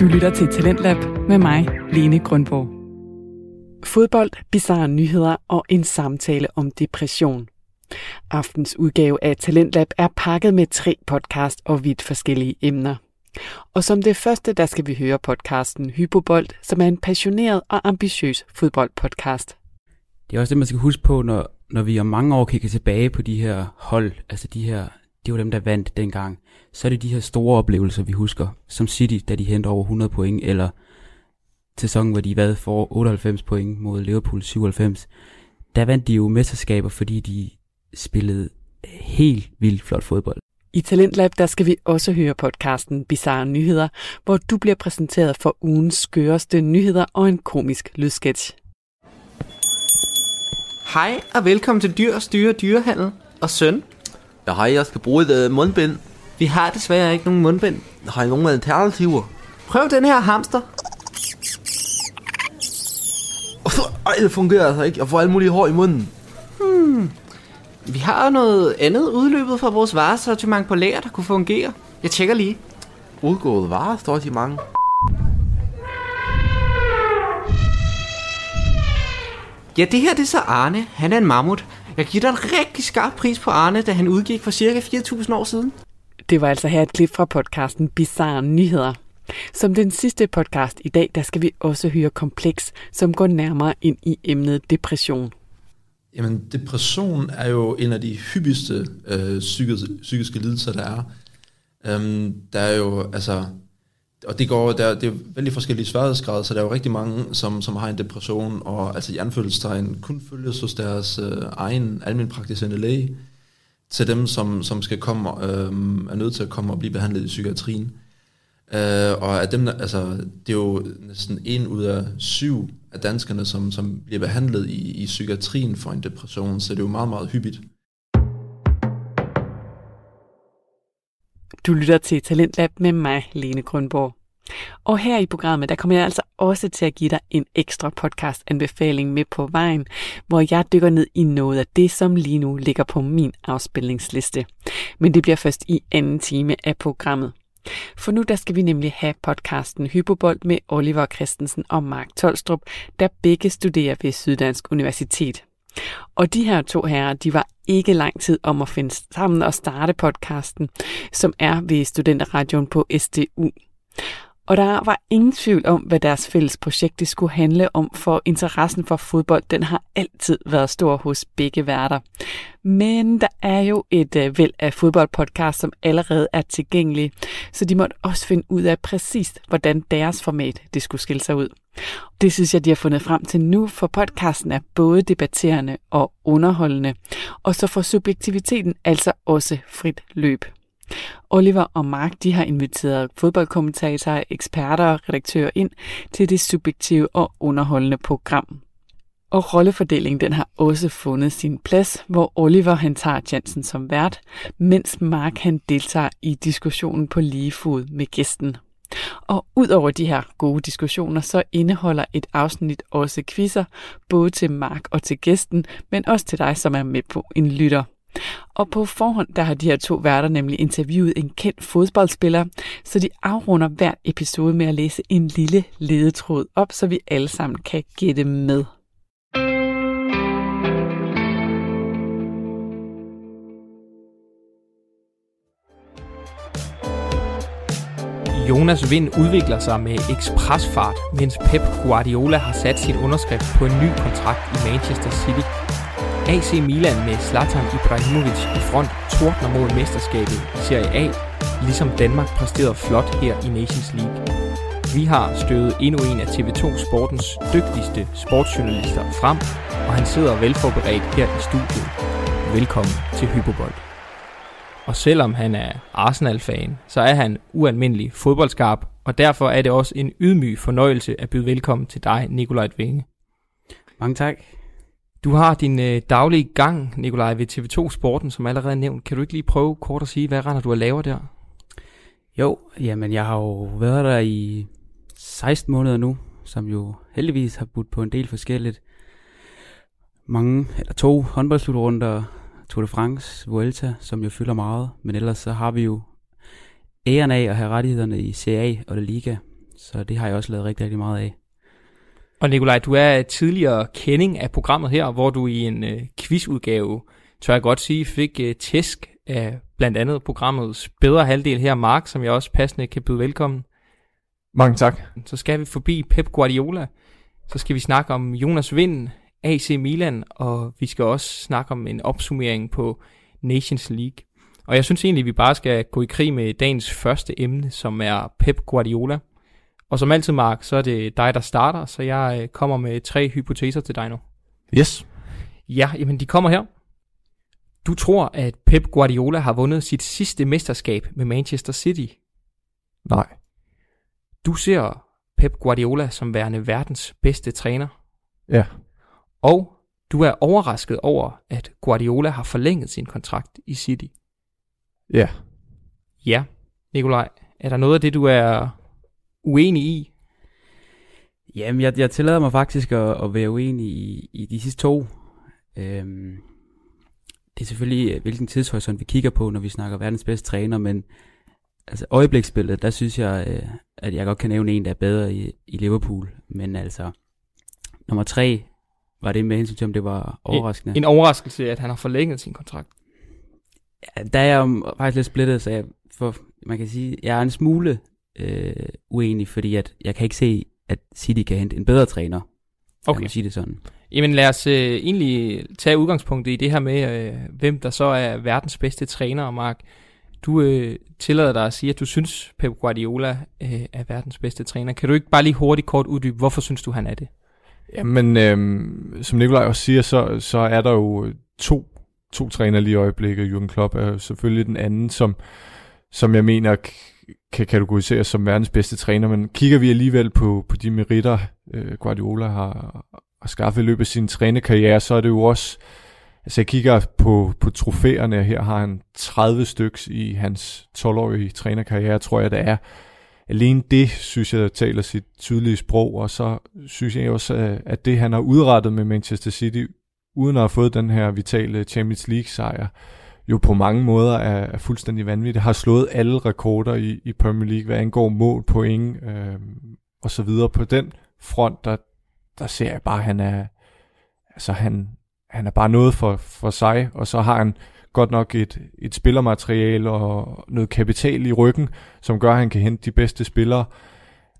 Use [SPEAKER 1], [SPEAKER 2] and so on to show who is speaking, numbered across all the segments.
[SPEAKER 1] Du lytter til Talentlab med mig, Lene Grundborg. Fodbold, bizarre nyheder og en samtale om depression. Aftens udgave af Talentlab er pakket med tre podcast og vidt forskellige emner. Og som det første, der skal vi høre podcasten Hypobold, som er en passioneret og ambitiøs fodboldpodcast.
[SPEAKER 2] Det er også det, man skal huske på, når, når vi om mange år kigger tilbage på de her hold, altså de her, det var dem, der vandt dengang, så er det de her store oplevelser, vi husker, som City, da de henter over 100 point, eller sæsonen, hvor de været for 98 point mod Liverpool 97. Der vandt de jo mesterskaber, fordi de spillede helt vildt flot fodbold.
[SPEAKER 1] I Talentlab der skal vi også høre podcasten Bizarre Nyheder, hvor du bliver præsenteret for ugens skøreste nyheder og en komisk lydsketch.
[SPEAKER 3] Hej og velkommen til Dyr Styre Dyrehandel og Søn.
[SPEAKER 4] Ja, hej, jeg skal bruge et uh, mundbind.
[SPEAKER 3] Vi har desværre ikke nogen mundbind.
[SPEAKER 4] Har I nogen alternativer?
[SPEAKER 3] Prøv den her hamster.
[SPEAKER 4] Ej, det fungerer altså ikke. Jeg får alle mulige hår i munden.
[SPEAKER 3] Vi har noget andet udløbet fra vores varesortiment på lager, der kunne fungere. Jeg tjekker lige.
[SPEAKER 4] Udgået varer, står de mange.
[SPEAKER 3] Ja, det her det er så Arne. Han er en mammut. Jeg giver dig en rigtig skarp pris på Arne, da han udgik for cirka 4.000 år siden.
[SPEAKER 1] Det var altså her et klip fra podcasten Bizarre Nyheder. Som den sidste podcast i dag, der skal vi også høre Kompleks, som går nærmere ind i emnet depression.
[SPEAKER 5] Jamen, depression er jo en af de hyppigste øh, psykiske, psykiske lidelser, der er. Øhm, der er jo, altså, og det går, der, det er vældig forskellige sværhedsgrader, så der er jo rigtig mange, som, som har en depression, og altså i anfølgelsestegn kun følges hos deres øh, egen almindeligpraktiserende læge, til dem, som, som skal komme, øh, er nødt til at komme og blive behandlet i psykiatrien. Øh, og at dem, altså, det er jo næsten en ud af syv af danskerne, som, som bliver behandlet i, i psykiatrien for en depression, så det er jo meget, meget hyppigt.
[SPEAKER 1] Du lytter til Talentlab med mig, Lene Grundborg. Og her i programmet, der kommer jeg altså også til at give dig en ekstra podcast anbefaling med på vejen, hvor jeg dykker ned i noget af det, som lige nu ligger på min afspilningsliste. Men det bliver først i anden time af programmet. For nu der skal vi nemlig have podcasten Hypobold med Oliver Christensen og Mark Tolstrup, der begge studerer ved Syddansk Universitet. Og de her to herrer, de var ikke lang tid om at finde sammen og starte podcasten, som er ved Studenterradioen på SDU. Og der var ingen tvivl om, hvad deres fælles projekt det skulle handle om, for interessen for fodbold, den har altid været stor hos begge værter. Men der er jo et øh, væld af fodboldpodcast, som allerede er tilgængelige, så de måtte også finde ud af præcis, hvordan deres format det skulle skille sig ud. Det synes jeg, de har fundet frem til nu, for podcasten er både debatterende og underholdende, og så får subjektiviteten altså også frit løb. Oliver og Mark de har inviteret fodboldkommentatorer, eksperter og redaktører ind til det subjektive og underholdende program. Og rollefordelingen den har også fundet sin plads, hvor Oliver han tager chancen som vært, mens Mark han deltager i diskussionen på lige fod med gæsten. Og udover de her gode diskussioner, så indeholder et afsnit også quizzer, både til Mark og til gæsten, men også til dig, som er med på en lytter. Og på forhånd, der har de her to værter nemlig interviewet en kendt fodboldspiller, så de afrunder hver episode med at læse en lille ledetråd op, så vi alle sammen kan gætte med.
[SPEAKER 6] Jonas Vind udvikler sig med ekspresfart, mens Pep Guardiola har sat sin underskrift på en ny kontrakt i Manchester City. AC Milan med Zlatan Ibrahimovic i front tordner mod mesterskabet i Serie A, ligesom Danmark præsterede flot her i Nations League. Vi har støvet endnu en af TV2 Sportens dygtigste sportsjournalister frem, og han sidder velforberedt her i studiet. Velkommen til Hypobold. Og selvom han er Arsenal-fan, så er han ualmindelig fodboldskarp, og derfor er det også en ydmyg fornøjelse at byde velkommen til dig, Nikolaj Vinge.
[SPEAKER 2] Mange tak.
[SPEAKER 6] Du har din øh, daglige gang, Nikolaj, ved TV2 Sporten, som allerede nævnt. Kan du ikke lige prøve kort at sige, hvad render du at lave der?
[SPEAKER 2] Jo, jamen jeg har jo været der i 16 måneder nu, som jo heldigvis har budt på en del forskelligt. Mange, eller to håndboldslutrunder, Tour de France, Vuelta, som jo fylder meget. Men ellers så har vi jo æren af at have rettighederne i CA og La Liga, Så det har jeg også lavet rigtig, rigtig meget af.
[SPEAKER 6] Og Nikolaj, du er tidligere kending af programmet her, hvor du i en øh, quizudgave, tør jeg godt sige, fik øh, tæsk af blandt andet programmets bedre halvdel her, Mark, som jeg også passende kan byde velkommen.
[SPEAKER 7] Mange tak.
[SPEAKER 6] Så skal vi forbi Pep Guardiola. Så skal vi snakke om Jonas Vind, AC Milan, og vi skal også snakke om en opsummering på Nations League. Og jeg synes egentlig, at vi bare skal gå i krig med dagens første emne, som er Pep Guardiola. Og som altid, Mark, så er det dig, der starter, så jeg øh, kommer med tre hypoteser til dig nu.
[SPEAKER 7] Yes.
[SPEAKER 6] Ja, jamen de kommer her. Du tror, at Pep Guardiola har vundet sit sidste mesterskab med Manchester City.
[SPEAKER 7] Nej.
[SPEAKER 6] Du ser Pep Guardiola som værende verdens bedste træner.
[SPEAKER 7] Ja.
[SPEAKER 6] Og du er overrasket over, at Guardiola har forlænget sin kontrakt i City.
[SPEAKER 7] Ja.
[SPEAKER 6] Ja, Nikolaj, er der noget af det, du er uenig i?
[SPEAKER 2] Jamen, jeg, jeg tillader mig faktisk at, at være uenig i, i de sidste to. Øhm, det er selvfølgelig, øh, hvilken tidshorisont vi kigger på, når vi snakker verdens bedste træner, men altså øjebliksspillet, der synes jeg, øh, at jeg godt kan nævne en, der er bedre i, i Liverpool. Men altså, nummer tre, var det med hensyn til, om det var overraskende?
[SPEAKER 6] En overraskelse, at han har forlænget sin kontrakt.
[SPEAKER 2] Ja, der er jeg jo faktisk lidt splittet, så jeg, for, man kan sige, jeg er en smule øh, uenig, fordi at jeg kan ikke se, at City kan hente en bedre træner. Okay. Må sige det sådan.
[SPEAKER 6] Jamen lad os øh, egentlig tage udgangspunktet i det her med, øh, hvem der så er verdens bedste træner, Mark. Du øh, tillader dig at sige, at du synes, Pep Guardiola øh, er verdens bedste træner. Kan du ikke bare lige hurtigt kort uddybe, hvorfor synes du, han er det?
[SPEAKER 7] Jamen, øhm, som Nikolaj også siger, så, så er der jo øh, to, to træner lige i øjeblikket. Jürgen Klopp er selvfølgelig den anden, som, som jeg mener kan kategoriseres som verdens bedste træner, men kigger vi alligevel på, på de meritter, øh, Guardiola har, har skaffet i løbet af sin trænerkarriere, så er det jo også, altså jeg kigger på, på trofæerne, her har han 30 styks i hans 12-årige trænerkarriere, tror jeg det er. Alene det, synes jeg, taler sit tydelige sprog, og så synes jeg også, at det han har udrettet med Manchester City, uden at have fået den her vitale Champions League sejr, jo på mange måder er, er fuldstændig vanvittigt. Har slået alle rekorder i, i Premier League, hvad angår mål, point øh, og så videre. På den front, der, der ser jeg bare, at han er, altså han, han er bare noget for, for sig, og så har han godt nok et, et spillermateriale og noget kapital i ryggen, som gør, at han kan hente de bedste spillere.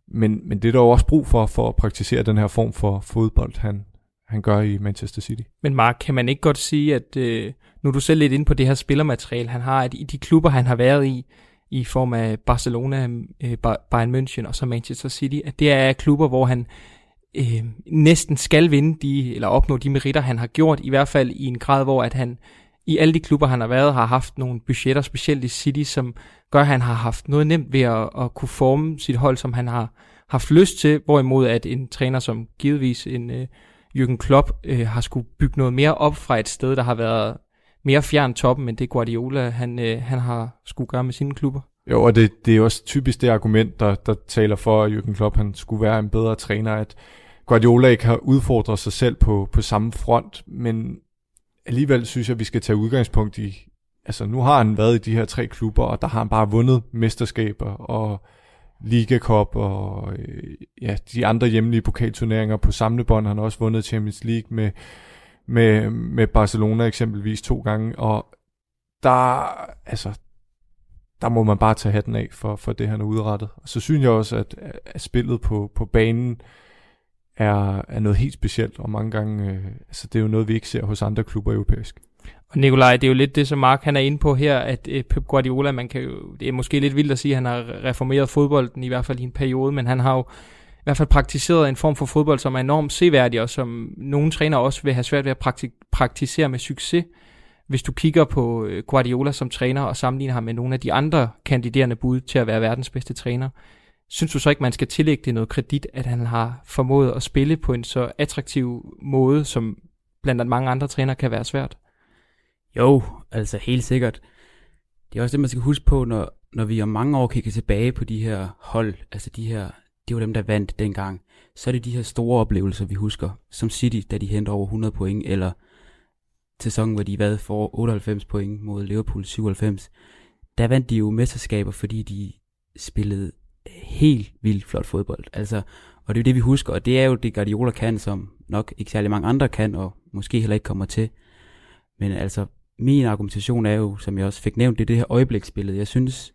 [SPEAKER 7] Men, men det er der jo også brug for, for at praktisere den her form for fodbold, han, han gør i Manchester City.
[SPEAKER 6] Men Mark, kan man ikke godt sige, at øh, nu er du selv lidt inde på det her spillermateriale, han har, at i de klubber, han har været i, i form af Barcelona, øh, Bayern München og så Manchester City, at det er klubber, hvor han øh, næsten skal vinde de, eller opnå de meritter, han har gjort, i hvert fald i en grad, hvor at han i alle de klubber, han har været, har haft nogle budgetter, specielt i City, som gør, at han har haft noget nemt ved at, at kunne forme sit hold, som han har haft lyst til, hvorimod at en træner som givetvis en øh, Jürgen Klopp øh, har skulle bygge noget mere op fra et sted, der har været mere fjern toppen, end det Guardiola han, øh, han har skulle gøre med sine klubber.
[SPEAKER 7] Jo, og det, det er også typisk det argument, der, der taler for, at Jürgen Klopp han skulle være en bedre træner, at Guardiola ikke har udfordret sig selv på, på samme front, men alligevel synes jeg, at vi skal tage udgangspunkt i, altså nu har han været i de her tre klubber, og der har han bare vundet mesterskaber og Liga Cup og øh, ja, de andre hjemlige pokalturneringer på samlebånd. Han har også vundet Champions League med, med, med Barcelona eksempelvis to gange, og der, altså, der må man bare tage hatten af for, for det, han har udrettet. Og så synes jeg også, at, at spillet på, på banen er, er noget helt specielt, og mange gange, øh, altså det er jo noget, vi ikke ser hos andre klubber europæisk.
[SPEAKER 6] Og Nikolaj, det er jo lidt det, som Mark han er inde på her, at øh, Pep Guardiola, man kan jo, det er måske lidt vildt at sige, at han har reformeret fodbolden, i hvert fald i en periode, men han har jo i hvert fald praktiseret en form for fodbold, som er enormt seværdig, og som nogle træner også vil have svært ved at praktik- praktisere med succes. Hvis du kigger på øh, Guardiola som træner og sammenligner ham med nogle af de andre kandiderende bud til at være verdens bedste træner, synes du så ikke, man skal tillægge det noget kredit, at han har formået at spille på en så attraktiv måde, som blandt andet mange andre trænere kan være svært?
[SPEAKER 2] Jo, altså helt sikkert. Det er også det, man skal huske på, når, når vi om mange år kigger tilbage på de her hold, altså de her, det var dem, der vandt dengang, så er det de her store oplevelser, vi husker, som City, da de henter over 100 point, eller sæsonen, hvor de var for 98 point mod Liverpool 97. Der vandt de jo mesterskaber, fordi de spillede Øh, helt vildt flot fodbold. Altså, og det er jo det, vi husker, og det er jo det, Guardiola kan, som nok ikke særlig mange andre kan, og måske heller ikke kommer til. Men altså, min argumentation er jo, som jeg også fik nævnt, det er det her øjebliksbillede. Jeg synes,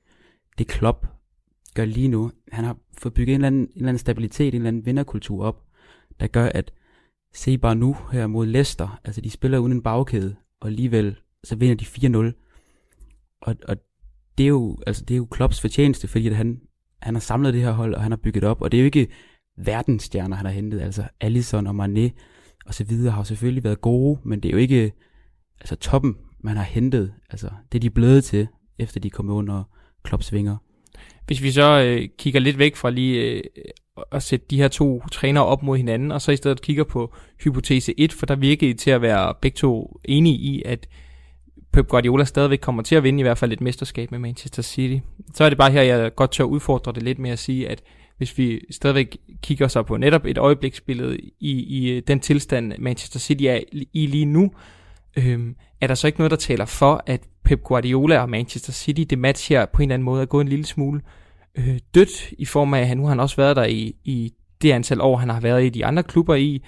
[SPEAKER 2] det Klopp gør lige nu, han har fået bygget en eller, anden, en eller anden stabilitet, en eller anden vinderkultur op, der gør, at se bare nu her mod Leicester, altså de spiller uden en bagkæde, og alligevel så vinder de 4-0. Og, og det er jo, altså det er jo Klopps fortjeneste, fordi at han, han har samlet det her hold, og han har bygget op, og det er jo ikke verdensstjerner, han har hentet, altså Allison og Mané og så videre har selvfølgelig været gode, men det er jo ikke altså toppen, man har hentet, altså det er de blevet til, efter de kom under Klopps vinger.
[SPEAKER 6] Hvis vi så øh, kigger lidt væk fra lige øh, at sætte de her to trænere op mod hinanden, og så i stedet kigger på hypotese 1, for der virker I til at være begge to enige i, at Pep Guardiola stadigvæk kommer til at vinde i hvert fald et mesterskab med Manchester City. Så er det bare her, jeg godt tør udfordre det lidt med at sige, at hvis vi stadigvæk kigger så på netop et øjebliksbillede i, i øh, den tilstand, Manchester City er i lige nu, øhm, er der så ikke noget, der taler for, at Pep Guardiola og Manchester City, det match her på en eller anden måde er gået en lille smule øh, dødt, i form af, at han, nu har han også været der i, i det antal år, han har været i de andre klubber i,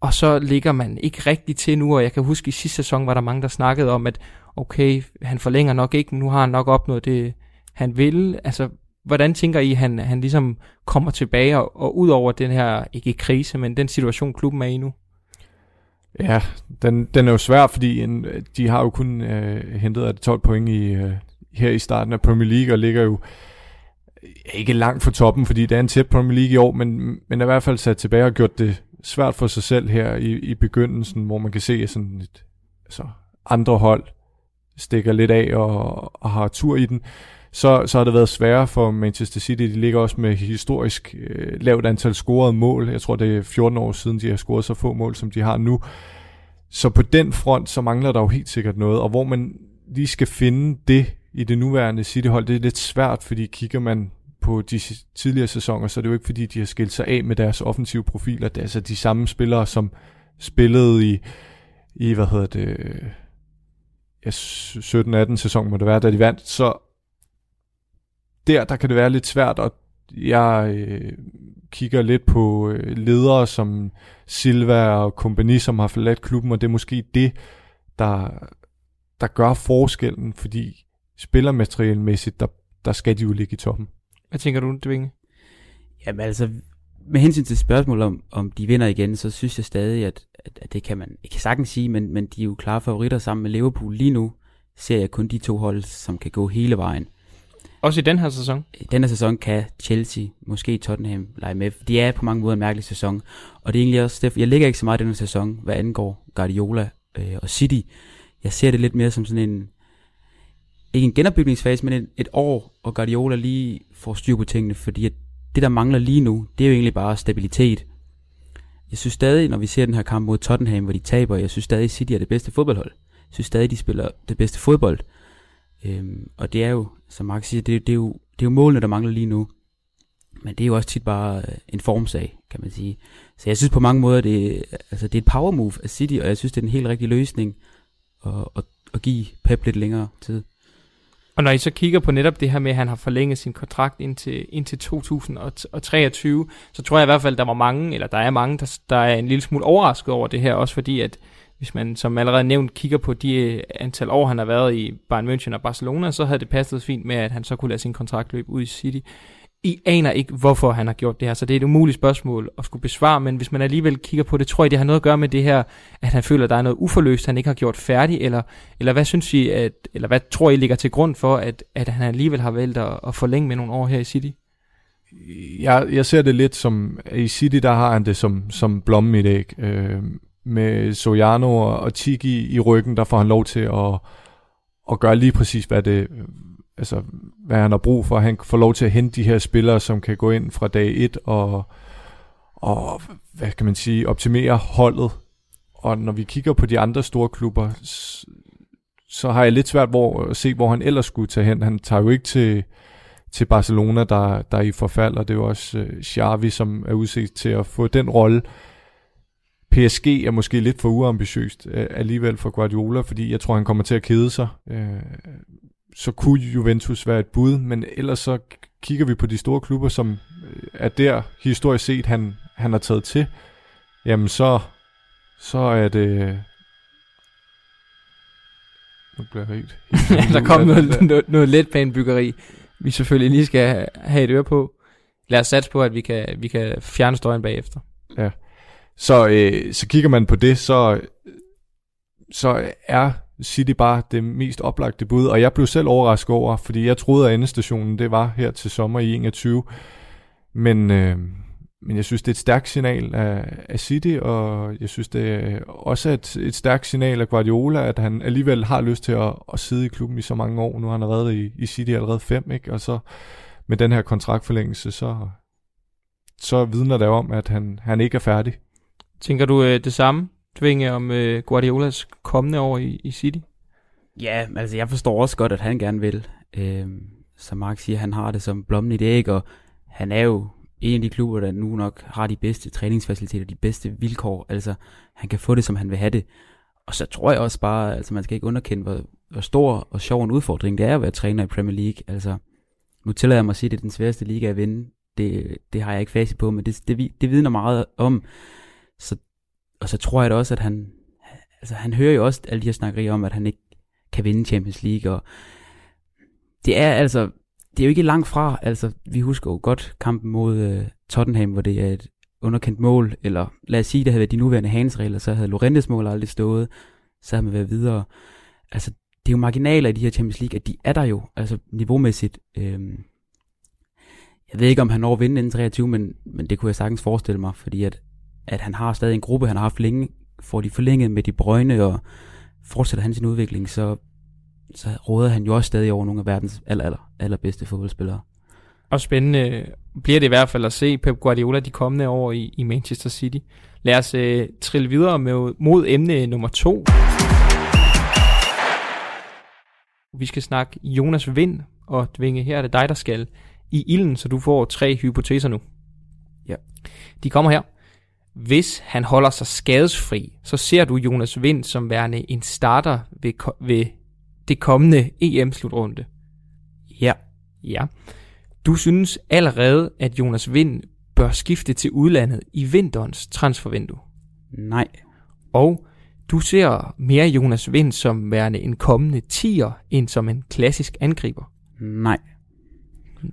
[SPEAKER 6] og så ligger man ikke rigtig til nu, og jeg kan huske i sidste sæson var der mange, der snakkede om, at okay, han forlænger nok ikke, nu har han nok opnået det, han vil. Altså, hvordan tænker I, han, han ligesom kommer tilbage og, og ud over den her, ikke krise, men den situation, klubben er i nu?
[SPEAKER 7] Ja, den, den er jo svær, fordi en, de har jo kun øh, hentet af 12 point i, øh, her i starten af Premier League, og ligger jo ikke langt fra toppen, fordi det er en tæt Premier League i år, men, men er i hvert fald sat tilbage og gjort det svært for sig selv her i, i begyndelsen, hvor man kan se, sådan et, altså andre hold stikker lidt af og, og har tur i den så, så har det været sværere for Manchester City. De ligger også med historisk øh, lavt antal scorede mål. Jeg tror, det er 14 år siden, de har scoret så få mål, som de har nu. Så på den front, så mangler der jo helt sikkert noget. Og hvor man lige skal finde det i det nuværende City-hold, det er lidt svært, fordi kigger man på de tidligere sæsoner, så er det jo ikke fordi, de har skilt sig af med deres offensive profiler. Det er altså de samme spillere, som spillede i, i hvad hedder det, ja, 17-18 sæson må det være, da de vandt. Så der, der kan det være lidt svært, og jeg øh, kigger lidt på øh, ledere som Silva og kompagni, som har forladt klubben, og det er måske det, der, der gør forskellen, fordi spillermaterialmæssigt, der, der skal de jo ligge i toppen.
[SPEAKER 6] Hvad tænker du, Dvinge?
[SPEAKER 2] Jamen altså, med hensyn til spørgsmålet om, om de vinder igen, så synes jeg stadig, at, at, at det kan man ikke sagtens sige, men, men de er jo klare favoritter sammen med Liverpool. Lige nu ser jeg kun de to hold, som kan gå hele vejen.
[SPEAKER 6] Også i den her sæson?
[SPEAKER 2] I den her sæson kan Chelsea, måske Tottenham, lege med. De er på mange måder en mærkelig sæson. Og det er egentlig også, jeg ligger ikke så meget i den her sæson, hvad angår Guardiola øh, og City. Jeg ser det lidt mere som sådan en, ikke en genopbygningsfase, men et, et år, og Guardiola lige får styr på tingene, fordi at det, der mangler lige nu, det er jo egentlig bare stabilitet. Jeg synes stadig, når vi ser den her kamp mod Tottenham, hvor de taber, jeg synes stadig, City er det bedste fodboldhold. Jeg synes stadig, de spiller det bedste fodbold. Øhm, og det er jo, som Mark siger, det, det, er jo, det er jo målene, der mangler lige nu. Men det er jo også tit bare øh, en formsag, kan man sige. Så jeg synes på mange måder, det, altså, det er et power move af City, og jeg synes, det er en helt rigtig løsning at, at, at give Pep lidt længere tid.
[SPEAKER 6] Og når I så kigger på netop det her med, at han har forlænget sin kontrakt indtil, indtil 2023, så tror jeg i hvert fald, der var mange, eller der er mange, der, der er en lille smule overrasket over det her, også fordi at hvis man som allerede nævnt kigger på de øh, antal år, han har været i Bayern München og Barcelona, så havde det passet fint med, at han så kunne lade sin kontrakt løbe ud i City. I aner ikke, hvorfor han har gjort det her, så det er et umuligt spørgsmål at skulle besvare, men hvis man alligevel kigger på det, tror jeg, det har noget at gøre med det her, at han føler, at der er noget uforløst, han ikke har gjort færdig, eller, eller hvad synes I, at, eller hvad tror I ligger til grund for, at, at han alligevel har valgt at, at forlænge med nogle år her i City?
[SPEAKER 7] Jeg, jeg ser det lidt som, i City, der har han det som, som blommen i dag. Øh, med Sojano og, og Tiki i ryggen, der får han lov til at, at gøre lige præcis, hvad det altså, hvad han har brug for. Han får lov til at hente de her spillere, som kan gå ind fra dag 1 og, og hvad kan man sige, optimere holdet. Og når vi kigger på de andre store klubber, så har jeg lidt svært hvor, at se, hvor han ellers skulle tage hen. Han tager jo ikke til, til Barcelona, der, der er i forfald, og det er jo også øh, Xavi, som er udset til at få den rolle. PSG er måske lidt for uambitiøst øh, alligevel for Guardiola, fordi jeg tror, han kommer til at kede sig. Øh, så kunne Juventus være et bud, men ellers så kigger vi på de store klubber som er der historisk set, han, han har taget til, jamen så, så er det... Nu bliver jeg helt... helt
[SPEAKER 6] der kom noget, noget, noget letbanebyggeri, vi selvfølgelig lige skal have et øre på. Lad os satse på, at vi kan, vi kan fjerne støjen bagefter.
[SPEAKER 7] Så, øh, så kigger man på det, så, så er City bare det mest oplagte bud, og jeg blev selv overrasket over, fordi jeg troede, at endestationen det var her til sommer i 21, men, øh, men jeg synes, det er et stærkt signal af, af City, og jeg synes, det er også et, et stærkt signal af Guardiola, at han alligevel har lyst til at, at sidde i klubben i så mange år. Nu har han været i, i City allerede fem, ikke? og så med den her kontraktforlængelse, så, så vidner det om, at han, han ikke er færdig.
[SPEAKER 6] Tænker du øh, det samme, Tvinge, om øh, Guardiolas kommende år i, i City?
[SPEAKER 2] Ja, altså jeg forstår også godt, at han gerne vil. Øhm, som Mark siger, han har det som blommen i det æg, og han er jo en af de klubber, der nu nok har de bedste træningsfaciliteter, de bedste vilkår. Altså, han kan få det, som han vil have det. Og så tror jeg også bare, altså man skal ikke underkende, hvor, hvor stor og sjov en udfordring det er at være træner i Premier League. Altså, nu tillader jeg mig at sige, at det er den sværeste liga at vinde. Det, det har jeg ikke facit på, men det, det, det vidner meget om. Så, og så tror jeg da også, at han, altså han hører jo også alle de her snakkerier om, at han ikke kan vinde Champions League, og det er altså, det er jo ikke langt fra, altså vi husker jo godt kampen mod øh, Tottenham, hvor det er et underkendt mål, eller lad os sige, det havde været de nuværende hansregler, så havde Lorentes mål aldrig stået, så havde man været videre. Altså, det er jo marginaler i de her Champions League, at de er der jo, altså niveaumæssigt. Øhm, jeg ved ikke, om han når at vinde inden 23, men, men det kunne jeg sagtens forestille mig, fordi at, at han har stadig en gruppe, han har haft længe, får de forlænget med de brøgne, og fortsætter han sin udvikling, så, så råder han jo også stadig over nogle af verdens aller, aller, allerbedste fodboldspillere.
[SPEAKER 6] Og spændende bliver det i hvert fald at se Pep Guardiola de kommende år i, i Manchester City. Lad os øh, trille videre med, mod emne nummer to. Vi skal snakke Jonas Vind, og Dvinge, her er det dig, der skal i ilden, så du får tre hypoteser nu.
[SPEAKER 2] Ja.
[SPEAKER 6] De kommer her. Hvis han holder sig skadesfri, så ser du Jonas Vind som værende en starter ved, ko- ved det kommende EM-slutrunde.
[SPEAKER 2] Ja.
[SPEAKER 6] Ja. Du synes allerede, at Jonas Vind bør skifte til udlandet i vinterens transfervindue.
[SPEAKER 2] Nej.
[SPEAKER 6] Og du ser mere Jonas Vind som værende en kommende tier, end som en klassisk angriber.
[SPEAKER 2] Nej.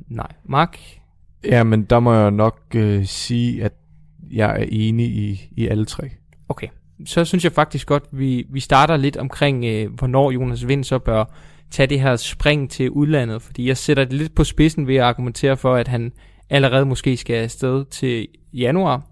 [SPEAKER 6] Nej. Mark?
[SPEAKER 7] Ja, men der må jeg nok øh, sige, at jeg er enig i, i alle tre.
[SPEAKER 6] Okay. Så synes jeg faktisk godt, vi, vi starter lidt omkring, øh, hvornår Jonas Vind så bør tage det her spring til udlandet. Fordi jeg sætter det lidt på spidsen ved at argumentere for, at han allerede måske skal afsted til januar.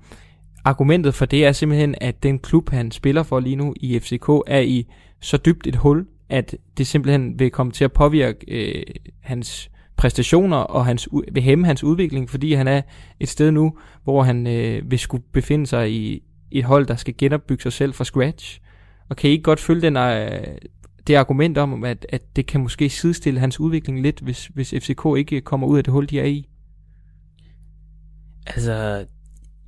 [SPEAKER 6] Argumentet for det er simpelthen, at den klub, han spiller for lige nu i FCK, er i så dybt et hul, at det simpelthen vil komme til at påvirke øh, hans præstationer og hans, vil hæmme hans udvikling, fordi han er et sted nu, hvor han øh, vil skulle befinde sig i et hold, der skal genopbygge sig selv fra scratch. Og kan I ikke godt følge den, øh, det argument om, at, at det kan måske sidestille hans udvikling lidt, hvis, hvis FCK ikke kommer ud af det hul, de er i?
[SPEAKER 2] Altså,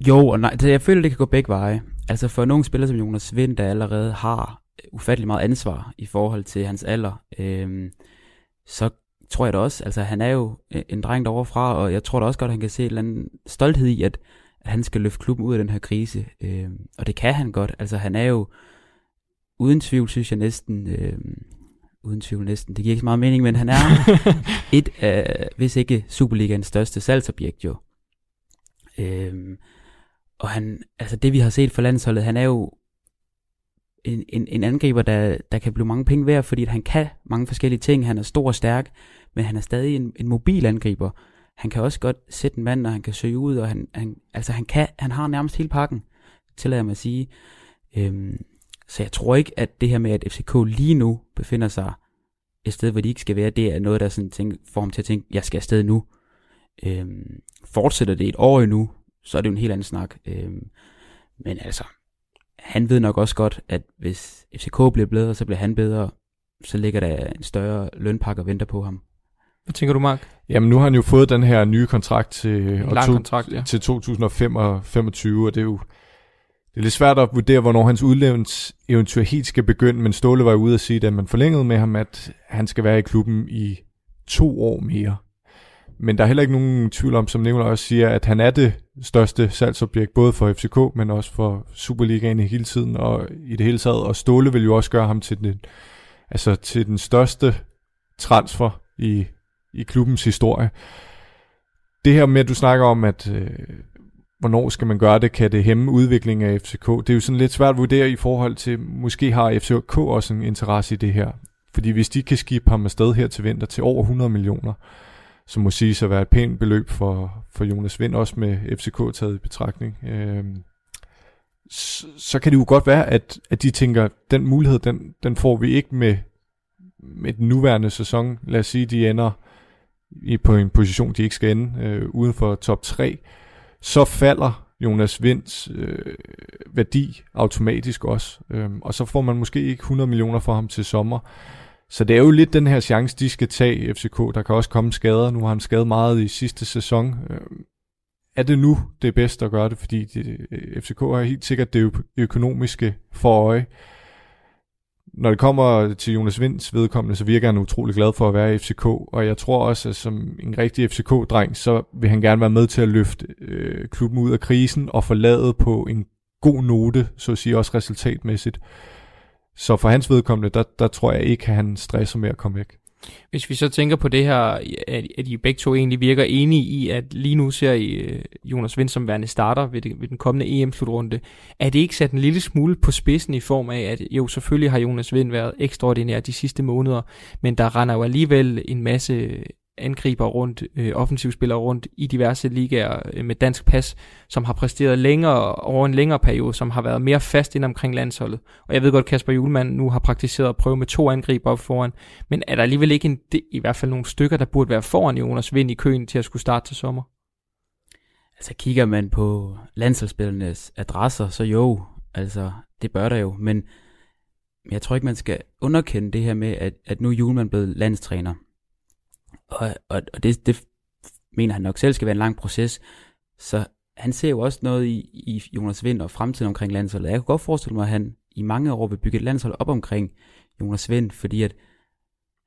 [SPEAKER 2] jo og nej. Jeg føler, det kan gå begge veje. Altså for nogle spillere som Jonas Vind, der allerede har ufattelig meget ansvar i forhold til hans alder, øh, så tror jeg da også, altså han er jo en dreng derovre fra, og jeg tror da også godt, at han kan se en eller anden stolthed i, at, at han skal løfte klubben ud af den her krise. Øhm, og det kan han godt. Altså han er jo, uden tvivl synes jeg næsten, øhm, uden tvivl næsten, det giver ikke så meget mening, men han er et af, hvis ikke Superligaens største salgsobjekt jo. Øhm, og han, altså det vi har set for landsholdet, han er jo en, en, en angriber, der, der kan blive mange penge værd, fordi han kan mange forskellige ting. Han er stor og stærk, men han er stadig en, en mobil angriber. Han kan også godt sætte en mand, og han kan søge ud, og han, han, altså han, kan, han har nærmest hele pakken, tillader jeg mig at sige. Øhm, så jeg tror ikke, at det her med, at FCK lige nu befinder sig et sted, hvor de ikke skal være, det er noget, der sådan tænker, får ham til at tænke, jeg skal afsted nu. Øhm, fortsætter det et år endnu, så er det jo en helt anden snak. Øhm, men altså, han ved nok også godt, at hvis FCK bliver bedre, så bliver han bedre. Så ligger der en større lønpakke og venter på ham.
[SPEAKER 6] Hvad tænker du, Mark?
[SPEAKER 7] Jamen, nu har han jo fået den her nye kontrakt til,
[SPEAKER 6] lang
[SPEAKER 7] to-
[SPEAKER 6] kontrakt, ja.
[SPEAKER 7] til 2025, og det er jo det er lidt svært at vurdere, hvornår hans udlevningseventyr helt skal begynde, men Ståle var jo ude at sige, da man forlængede med ham, at han skal være i klubben i to år mere. men der er heller ikke nogen tvivl om, som Nicolaj også siger, at han er det største salgsobjekt, både for FCK, men også for Superligaen i hele tiden, og i det hele taget. Og Ståle vil jo også gøre ham til den, altså til den største transfer i, i klubbens historie. Det her med, at du snakker om, at øh, hvornår skal man gøre det, kan det hæmme udviklingen af FCK. Det er jo sådan lidt svært at vurdere i forhold til, måske har FCK også en interesse i det her. Fordi hvis de kan skibe ham afsted her til vinter til over 100 millioner, som må sige at være et pænt beløb for, for Jonas Vind, også med FCK taget i betragtning, øh, så, så kan det jo godt være, at, at de tænker, den mulighed, den, den får vi ikke med, med den nuværende sæson. Lad os sige, de ender i, på en position, de ikke skal ende øh, uden for top 3. Så falder Jonas Vinds øh, værdi automatisk også. Øh, og så får man måske ikke 100 millioner for ham til sommer. Så det er jo lidt den her chance, de skal tage FCK. Der kan også komme skader. Nu har han skadet meget i sidste sæson. Øh, er det nu det er bedst at gøre det? Fordi det, øh, FCK har helt sikkert det økonomiske for øje. Når det kommer til Jonas Vinds vedkommende, så virker han utrolig glad for at være i FCK, og jeg tror også, at som en rigtig FCK-dreng, så vil han gerne være med til at løfte øh, klubben ud af krisen og forlade på en god note, så at sige også resultatmæssigt. Så for hans vedkommende, der, der tror jeg ikke, at han stresser med at komme væk.
[SPEAKER 6] Hvis vi så tænker på det her, at, at I begge to egentlig virker enige i, at lige nu ser I øh, Jonas Vind som værende starter ved, det, ved den kommende EM-slutrunde, er det ikke sat en lille smule på spidsen i form af, at jo selvfølgelig har Jonas Vind været ekstraordinær de sidste måneder, men der render jo alligevel en masse angriber rundt, øh, offensivspillere rundt i diverse ligaer øh, med dansk pas, som har præsteret længere over en længere periode, som har været mere fast ind omkring landsholdet. Og jeg ved godt, Kasper Julemand nu har praktiseret at prøve med to angriber op foran, men er der alligevel ikke en, i hvert fald nogle stykker, der burde være foran Jonas Vind i køen til at skulle starte til sommer?
[SPEAKER 2] Altså kigger man på landsholdsspillernes adresser, så jo, altså det bør der jo, men jeg tror ikke, man skal underkende det her med, at, at nu er Julemand blevet landstræner. Og, og, og det, det mener han nok selv skal være en lang proces. Så han ser jo også noget i, i Jonas Vind og fremtiden omkring landsholdet. Jeg kan godt forestille mig, at han i mange år vil bygge et landshold op omkring Jonas Vind, fordi at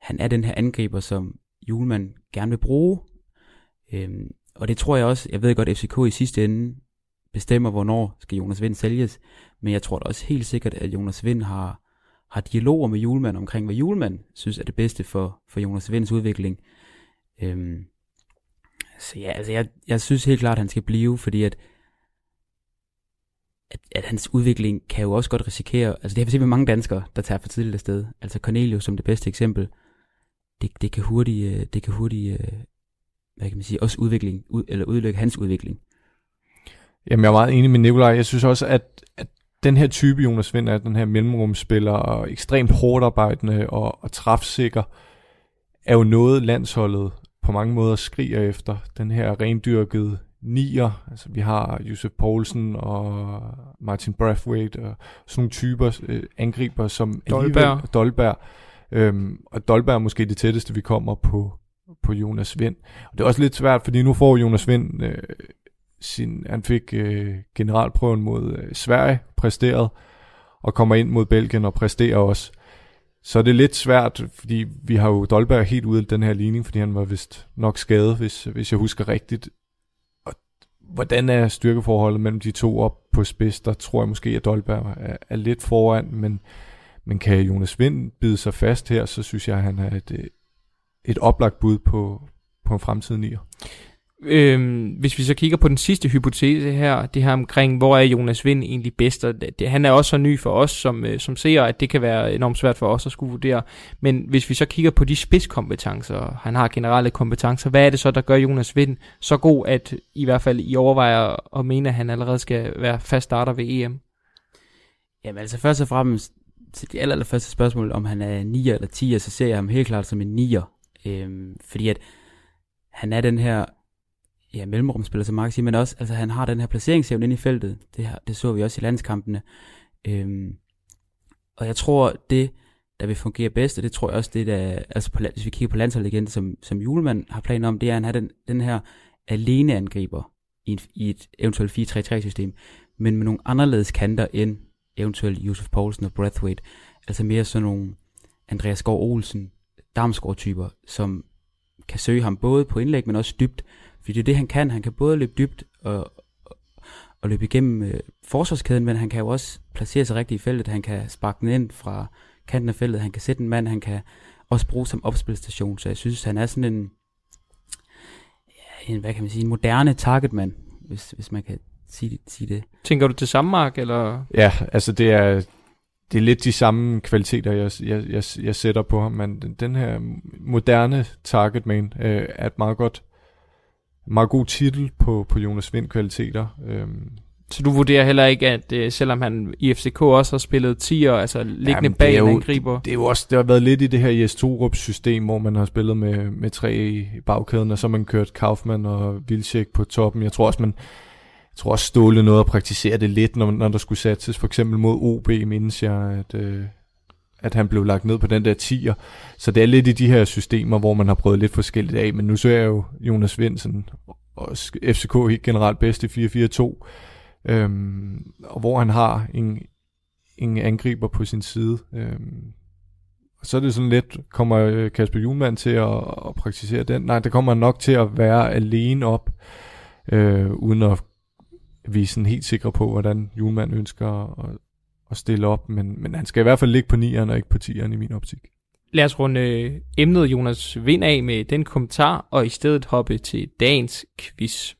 [SPEAKER 2] han er den her angriber, som Julemand gerne vil bruge. Øhm, og det tror jeg også, jeg ved godt, at FCK i sidste ende bestemmer, hvornår skal Jonas Vind sælges, men jeg tror da også helt sikkert, at Jonas Vind har, har dialoger med Julemand omkring, hvad Julemand synes er det bedste for, for Jonas Vinds udvikling. Øhm, så ja, altså jeg, jeg synes helt klart, at han skal blive, fordi at, at, at hans udvikling kan jo også godt risikere, altså det har vi set med mange danskere, der tager for tidligt afsted. Altså Cornelius som det bedste eksempel, det, det kan hurtigt, øh, det kan hurtigt, øh, hvad kan man sige, også udvikling, ud, eller udlægge hans udvikling.
[SPEAKER 7] Jamen jeg er meget enig med Nikolaj. Jeg synes også, at, at den her type Jonas Vind er den her mellemrumspiller, og ekstremt hårdt arbejdende og, og træfsikker, er jo noget landsholdet på mange måder skriger efter. Den her rendyrkede nier, altså vi har Josef Poulsen og Martin Brathwaite og sådan nogle typer øh, angriber som
[SPEAKER 6] Dolberg.
[SPEAKER 7] Dolberg. Øhm, og Dolberg er måske det tætteste, vi kommer på, på Jonas Vind. Og det er også lidt svært, fordi nu får Jonas Vind øh, sin, han fik øh, generalprøven mod øh, Sverige præsteret, og kommer ind mod Belgien og præsterer også. Så er det lidt svært, fordi vi har jo Dolberg helt ude af den her ligning, fordi han var vist nok skadet, hvis, hvis jeg husker rigtigt. Og hvordan er styrkeforholdet mellem de to op på spids? Der tror jeg måske, at Dolberg er, er lidt foran, men, men kan Jonas Vind bide sig fast her, så synes jeg, at han er et, øh, et oplagt bud på, på en fremtidig nier.
[SPEAKER 6] Øhm, hvis vi så kigger på den sidste hypotese her, det her omkring, hvor er Jonas Vind egentlig bedst, og det, han er også så ny for os, som, øh, som ser, at det kan være enormt svært for os at skulle vurdere. Men hvis vi så kigger på de spidskompetencer, han har generelle kompetencer, hvad er det så, der gør Jonas Vind så god, at i hvert fald I overvejer at mene, at han allerede skal være fast starter ved EM?
[SPEAKER 2] Jamen altså først og fremmest, til det aller, aller første spørgsmål, om han er 9 eller 10, så ser jeg ham helt klart som en 9'er. Øhm, fordi at han er den her ja, mellemrumspiller, som Mark siger, men også, altså han har den her placeringsevne inde i feltet. Det, her, det så vi også i landskampene. Øhm, og jeg tror, det, der vil fungere bedst, og det tror jeg også, det der, altså på, hvis vi kigger på landsholdet igen, som, som Julemand har planer om, det er, at han har den, den her alene angriber i, i et eventuelt 4-3-3-system, men med nogle anderledes kanter end eventuelt Josef Poulsen og Brathwaite. Altså mere sådan nogle Andreas Skov Olsen, Damsgaard-typer, som kan søge ham både på indlæg, men også dybt. Fordi det er det, han kan. Han kan både løbe dybt og, og løbe igennem øh, forsvarskæden, men han kan jo også placere sig rigtigt i feltet. Han kan sparke den ind fra kanten af feltet. Han kan sætte en mand. Han kan også bruge som opspilstation. Så jeg synes, han er sådan en, ja, en hvad kan man sige, en moderne targetmand, hvis, hvis man kan sige, sige det.
[SPEAKER 6] Tænker du til samme mark, eller?
[SPEAKER 7] Ja, altså det er, det er lidt de samme kvaliteter, jeg, jeg, jeg, jeg sætter på ham, men den, den her moderne targetman øh, er et meget godt, meget god titel på, på Jonas Vind kvaliteter. Øh,
[SPEAKER 6] Så du vurderer heller ikke, at øh, selvom han i FCK også har spillet 10'er, altså liggende
[SPEAKER 7] Jamen,
[SPEAKER 6] bag
[SPEAKER 7] det er
[SPEAKER 6] en angriber?
[SPEAKER 7] Det er jo også, det har været lidt i det her Jes Torup system, hvor man har spillet med, med tre i, i bagkæden, og så har man kørt Kaufmann og Vilcek på toppen. Jeg tror også, man, jeg tror også Ståle nåede at praktisere det lidt, når, når der skulle satses for eksempel mod OB, mindes jeg, at, øh, at han blev lagt ned på den der 10'er. Så det er lidt i de her systemer, hvor man har prøvet lidt forskelligt af, men nu ser jeg jo Jonas Vindsen og FCK helt generelt bedst i 4-4-2, øhm, og hvor han har en, en angriber på sin side. Øhm, og så er det sådan lidt, kommer øh, Kasper Julemand til at, at praktisere den? Nej, det kommer han nok til at være alene op, øh, uden at vi er sådan helt sikre på, hvordan Julemand ønsker at, at stille op, men, men han skal i hvert fald ligge på 9'eren og ikke på 10'eren i min optik.
[SPEAKER 6] Lad os runde øh, emnet Jonas Vind af med den kommentar, og i stedet hoppe til dagens quiz.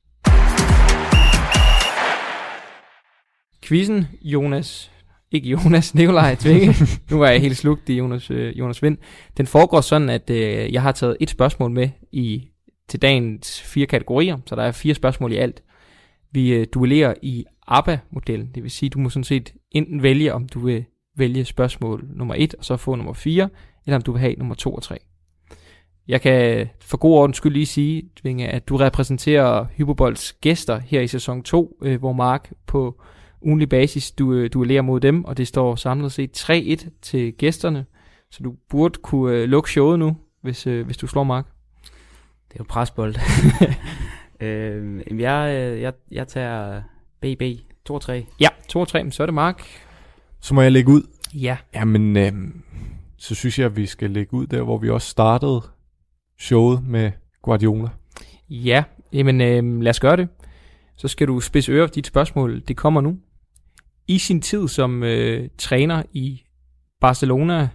[SPEAKER 6] Quizzen, Jonas, ikke Jonas, Nikolaj Tvinge, nu er jeg helt slugt i Jonas, øh, Jonas Vind. Den foregår sådan, at øh, jeg har taget et spørgsmål med i til dagens fire kategorier, så der er fire spørgsmål i alt. Vi øh, duellerer i ABBA-modellen, det vil sige, du må sådan set enten vælge, om du vil vælge spørgsmål nummer 1, og så få nummer 4, eller om du vil have nummer 2 og 3. Jeg kan for god ordens skyld lige sige, Tvinge, at du repræsenterer Hyperbolds gæster her i sæson 2, øh, hvor Mark på ugenlig basis du, øh, duellerer mod dem, og det står samlet set 3-1 til gæsterne, så du burde kunne øh, lukke showet nu, hvis, øh, hvis du slår Mark.
[SPEAKER 2] Det er jo presbold. øh, jeg, jeg, jeg tager BB 2 og 3.
[SPEAKER 6] Ja, 2 og 3, så er det Mark.
[SPEAKER 7] Så må jeg lægge ud.
[SPEAKER 6] Ja.
[SPEAKER 7] Jamen, øh, så synes jeg, at vi skal lægge ud der, hvor vi også startede showet med Guardiola.
[SPEAKER 6] Ja, jamen øh, lad os gøre det. Så skal du spidse for dit spørgsmål. Det kommer nu. I sin tid som øh, træner i Barcelona,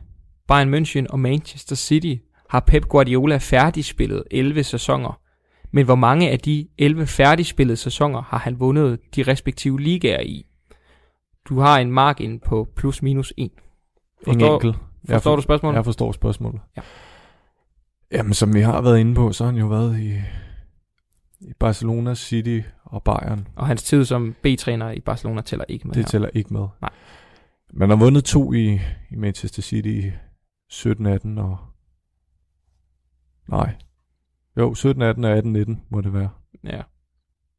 [SPEAKER 6] Bayern München og Manchester City, har Pep Guardiola færdigspillet 11 sæsoner. Men hvor mange af de 11 færdigspillede sæsoner har han vundet de respektive ligaer i? Du har en mark ind på plus minus 1.
[SPEAKER 7] En
[SPEAKER 6] Forstår-
[SPEAKER 7] enkelt.
[SPEAKER 6] Forstår du spørgsmålet?
[SPEAKER 7] Jeg forstår spørgsmålet.
[SPEAKER 6] Ja.
[SPEAKER 7] Jamen, som vi har været inde på, så har han jo været i, i Barcelona, City og Bayern.
[SPEAKER 6] Og hans tid som B-træner i Barcelona tæller ikke med
[SPEAKER 7] Det
[SPEAKER 6] her.
[SPEAKER 7] tæller ikke med.
[SPEAKER 6] Nej.
[SPEAKER 7] Man har vundet to i, i Manchester City i 17-18 og... Nej. Jo, 17-18 og 18-19 må det være.
[SPEAKER 6] Ja.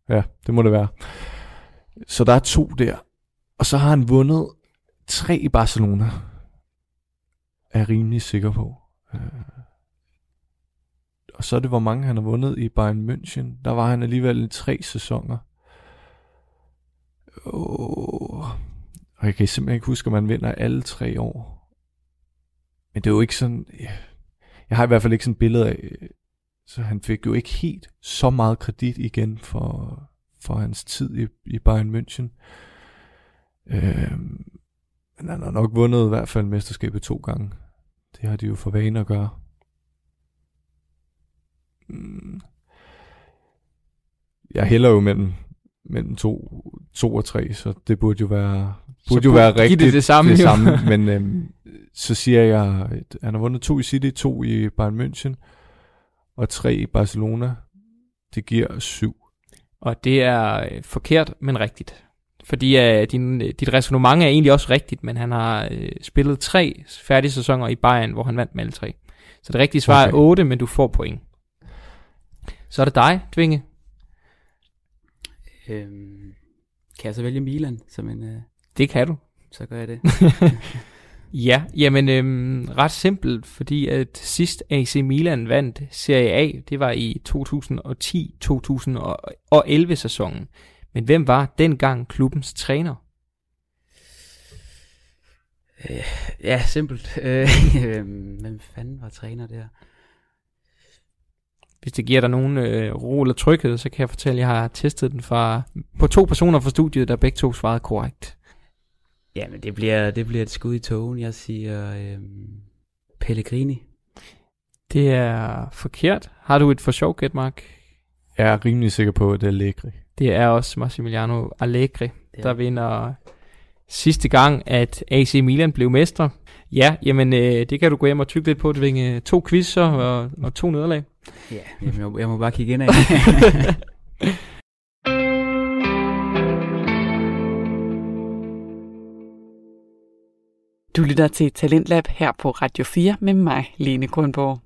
[SPEAKER 7] Ja, det må det være. Så der er to der. Og så har han vundet tre i Barcelona. Er jeg rimelig sikker på. Øh. Og så er det, hvor mange han har vundet i Bayern München. Der var han alligevel i tre sæsoner. Oh. Og jeg kan simpelthen ikke huske, om man vinder alle tre år. Men det er jo ikke sådan... Jeg har i hvert fald ikke sådan et billede af... Så han fik jo ikke helt så meget kredit igen for, for hans tid i, i Bayern München. Øhm, men han har nok vundet i hvert fald mesterskabet to gange. Det har de jo for vane at gøre. Mm. Jeg hælder jo mellem, mellem to, to og tre, så det burde jo være, burde jo
[SPEAKER 6] burde
[SPEAKER 7] være
[SPEAKER 6] give det
[SPEAKER 7] rigtigt
[SPEAKER 6] det samme,
[SPEAKER 7] det
[SPEAKER 6] jo.
[SPEAKER 7] samme. Men øhm, så siger jeg, at han har vundet to i City, to i Bayern München, og tre i Barcelona. Det giver syv.
[SPEAKER 6] Og det er øh, forkert, men rigtigt. Fordi øh, din, øh, dit resonemang er egentlig også rigtigt, men han har øh, spillet tre færdige sæsoner i Bayern, hvor han vandt med alle tre. Så det rigtige svar okay. Er 8, men du får point. Så er det dig, Dvinge.
[SPEAKER 2] Øhm, kan jeg så vælge Milan som en... Øh,
[SPEAKER 6] Det kan du.
[SPEAKER 2] så gør jeg det.
[SPEAKER 6] Ja, jamen øhm, ret simpelt, fordi at sidst AC Milan vandt Serie A, det var i 2010-2011 sæsonen. Men hvem var dengang klubbens træner?
[SPEAKER 2] ja, simpelt. Øh, øhm, hvem fanden var træner der?
[SPEAKER 6] hvis det giver dig nogen øh, ro eller tryghed, så kan jeg fortælle, at jeg har testet den fra, på to personer fra studiet, der begge to svarede korrekt.
[SPEAKER 2] Ja, men det bliver, det bliver et skud i togen. Jeg siger øhm, Pellegrini.
[SPEAKER 6] Det er forkert. Har du et for sjov gæt, Mark?
[SPEAKER 7] Jeg er rimelig sikker på, at det er Allegri.
[SPEAKER 6] Det er også Massimiliano Allegri,
[SPEAKER 2] Ja.
[SPEAKER 6] der vinder sidste gang, at AC Milan blev mestre. Ja, jamen øh, det kan du gå hjem og tykke lidt på. Det vinge to quizzer og, og to nederlag.
[SPEAKER 2] Ja, jamen, jeg, jeg må bare kigge ind af.
[SPEAKER 1] Du lytter til Talentlab her på Radio 4 med mig, Lene Grundborg.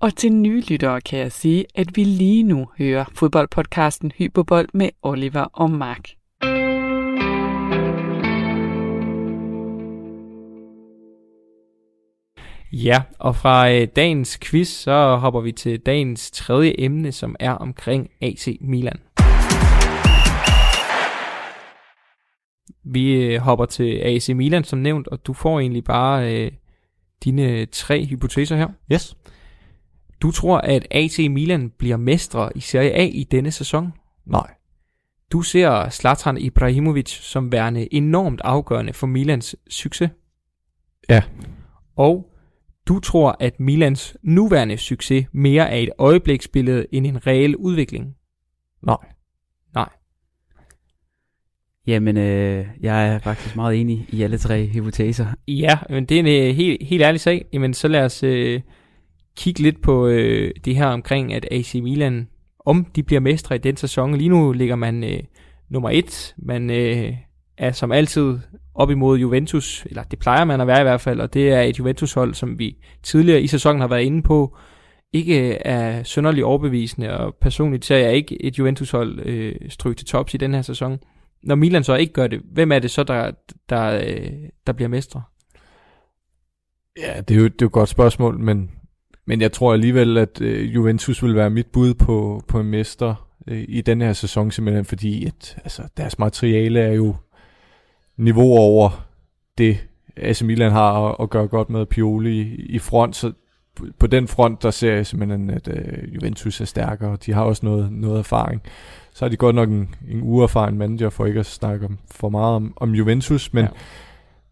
[SPEAKER 1] Og til nye lyttere kan jeg sige, at vi lige nu hører fodboldpodcasten Hyperbold med Oliver og Mark.
[SPEAKER 6] Ja, og fra øh, dagens quiz, så hopper vi til dagens tredje emne, som er omkring AC Milan. Vi øh, hopper til AC Milan, som nævnt, og du får egentlig bare øh, dine tre hypoteser her.
[SPEAKER 7] Yes.
[SPEAKER 6] Du tror, at AC Milan bliver mestre i Serie A i denne sæson?
[SPEAKER 7] Nej.
[SPEAKER 6] Du ser Zlatan Ibrahimovic som værende enormt afgørende for Milans succes?
[SPEAKER 7] Ja.
[SPEAKER 6] Og du tror, at Milans nuværende succes mere er et øjebliksbillede end en reel udvikling?
[SPEAKER 7] Nej.
[SPEAKER 6] Nej.
[SPEAKER 2] Jamen, øh, jeg er faktisk meget enig i alle tre hypoteser.
[SPEAKER 6] Ja, men det er en øh, helt, helt ærlig sag. Jamen, så lad os øh, kigge lidt på øh, det her omkring, at AC Milan, om de bliver mestre i den sæson. Lige nu ligger man øh, nummer et. Man øh, er som altid op imod Juventus, eller det plejer man at være i hvert fald, og det er et Juventus-hold, som vi tidligere i sæsonen har været inde på, ikke øh, er sønderlig overbevisende, og personligt ser jeg ikke et Juventus-hold øh, stryge til tops i den her sæson. Når Milan så ikke gør det, hvem er det så, der, der, øh, der bliver mestre?
[SPEAKER 7] Ja, det er jo, det er jo et godt spørgsmål, men, men jeg tror alligevel, at øh, Juventus vil være mit bud på, på en mester øh, i den her sæson, simpelthen fordi at, altså, deres materiale er jo niveau over det, AC Milan har at, at gøre godt med Pioli i, i front, så på, på den front, der ser jeg simpelthen, at øh, Juventus er stærkere, og de har også noget, noget erfaring. Så har de godt nok en, en uerfaren manager, for ikke at snakke om, for meget om, om Juventus, men,
[SPEAKER 6] Ja.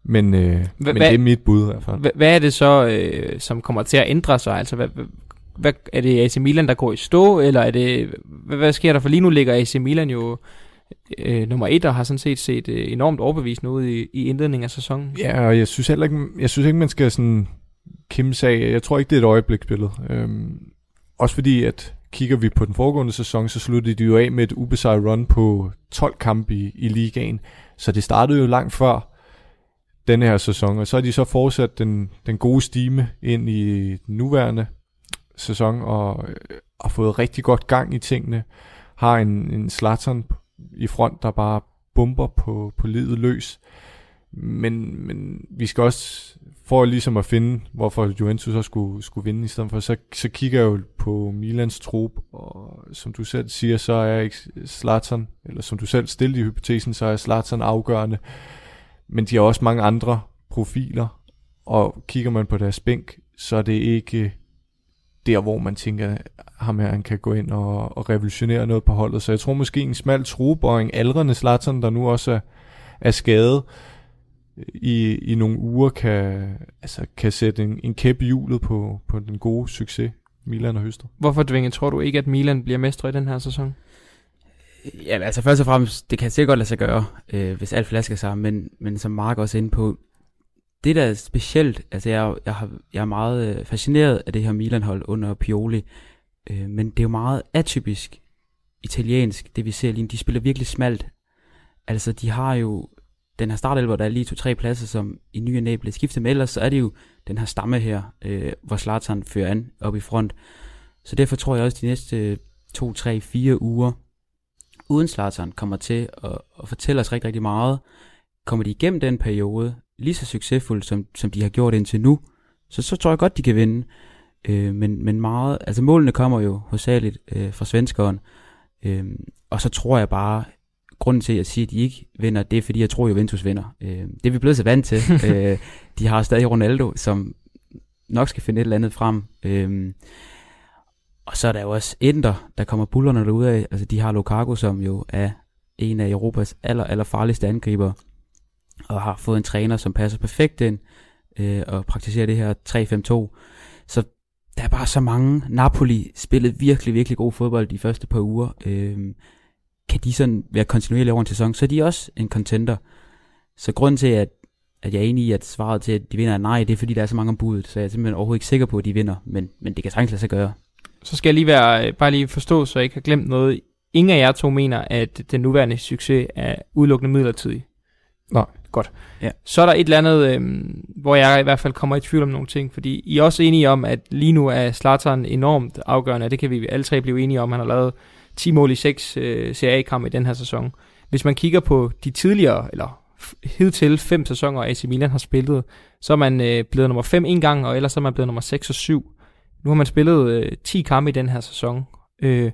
[SPEAKER 7] men, øh, men
[SPEAKER 6] hvad-
[SPEAKER 7] det er mit bud i hvert fald.
[SPEAKER 6] Hva- Hvad er det så, øh, som kommer til at ændre sig? Altså, hvad- hvad, er det AC Milan, der går i stå, eller er det, hvad, hvad sker der? For lige nu ligger AC Milan jo øh, nummer et, og har sådan set set øh, enormt overbevisende ud i, i indledningen af sæsonen.
[SPEAKER 7] Ja, og jeg synes heller ikke, jeg synes ikke man skal sådan kimse af. Jeg tror ikke, det er et øjebliksbillede. Øhm, også fordi, at kigger vi på den foregående sæson, så sluttede de jo af med et ubesejret run på 12 kampe i, i ligaen. Så det startede jo langt før denne her sæson, og så har de så fortsat den, den gode stime ind i den nuværende sæson, og øh, har fået rigtig godt gang i tingene. Har en, en Zlatan i front, der bare bomber på, på livet løs. Men, men vi skal også, for ligesom at finde, hvorfor Juventus så skulle, skulle vinde i stedet for, så, så kigger jeg jo på Milans trup, og som du selv siger, så er ikke Zlatan, eller som du selv stillede i hypotesen, så er Zlatan afgørende. Men de har også mange andre profiler, og kigger man på deres bænk, så er det ikke der, hvor man tænker, ham her han kan gå ind og, og revolutionere noget på holdet. Så jeg tror måske en smal trup og en aldrende Zlatan, der nu også er, er skadet, i, i nogle uger kan, altså, kan sætte en, en kæp i hjulet på, på den gode succes, Milan og Høster.
[SPEAKER 6] Hvorfor, Dvinge, tror du ikke, at Milan bliver mestre i den her sæson?
[SPEAKER 2] Ja, altså først og fremmest, det kan sikkert godt lade sig gøre, øh, hvis alt flasker sig, men, men som Mark også er inde på, det der er specielt, altså jeg, jeg, har, jeg er meget øh, fascineret af det her Milan-hold under Pioli, øh, men det er jo meget atypisk italiensk, det vi ser lige nu. De spiller virkelig smalt. Altså de har jo den her startelver, der er lige to-tre pladser, som i ny og næ bliver skiftet med, ellers så er det jo den her stamme her, øh, hvor Zlatan fører an op i front. Så derfor tror jeg også, de næste to, tre, fire uger, uden Zlatan, kommer til at, at fortælle os rigtig, rigtig meget. Kommer de igennem den periode, lige så succesfuldt, som, som de har gjort indtil nu, så, så tror jeg godt, de kan vinde. Øh, men, men meget, altså målene kommer jo hovedsageligt øh, fra svenskeren, øh, og så tror jeg bare, grunden til, at jeg siger, at de ikke vinder, det er, fordi jeg tror, Juventus vinder. Øh, det er vi blevet så vant til. øh, de har stadig Ronaldo, som nok skal finde et eller andet frem. Øh, Og så er der jo også Inter, der kommer bullerne derude af. Altså, de har Lukaku, som jo er en af Europas aller, aller farligste angriber, og har fået en træner, som passer perfekt ind, øh, og praktiserer det her 3-5-2. Så der er bare så mange. Napoli spillede virkelig, virkelig god fodbold de første par uger. Øh, kan de sådan være kontinuerlige over en sæson, så er de også en contender. Så grunden til, at, at jeg er enig i, at svaret til, at de vinder er nej, det er fordi, der er så mange om budet. Så jeg er simpelthen overhovedet ikke sikker på, at de vinder. Men, men det kan sagtens lade sig gøre.
[SPEAKER 6] Så skal jeg lige være, bare lige forstå, så jeg ikke har glemt noget. Ingen af jer to mener, at den nuværende succes er udelukkende midlertidig.
[SPEAKER 7] Nej.
[SPEAKER 6] Godt.
[SPEAKER 2] Ja.
[SPEAKER 6] Så er der et eller andet, øhm, hvor jeg i hvert fald kommer i tvivl om nogle ting, fordi I er også enige om, at lige nu er Zlatan enormt afgørende, og det kan vi alle tre blive enige om. Han har lavet 10 mål i 6 øh, Serie A-kampe i den her sæson. Hvis man kigger på de tidligere, eller hidtil fem sæsoner, AC Milan har spillet, så er man øh, blevet nummer 5 en gang, og ellers er man blevet nummer 6 og 7. Nu har man spillet øh, 10 kampe i den her sæson. Øh,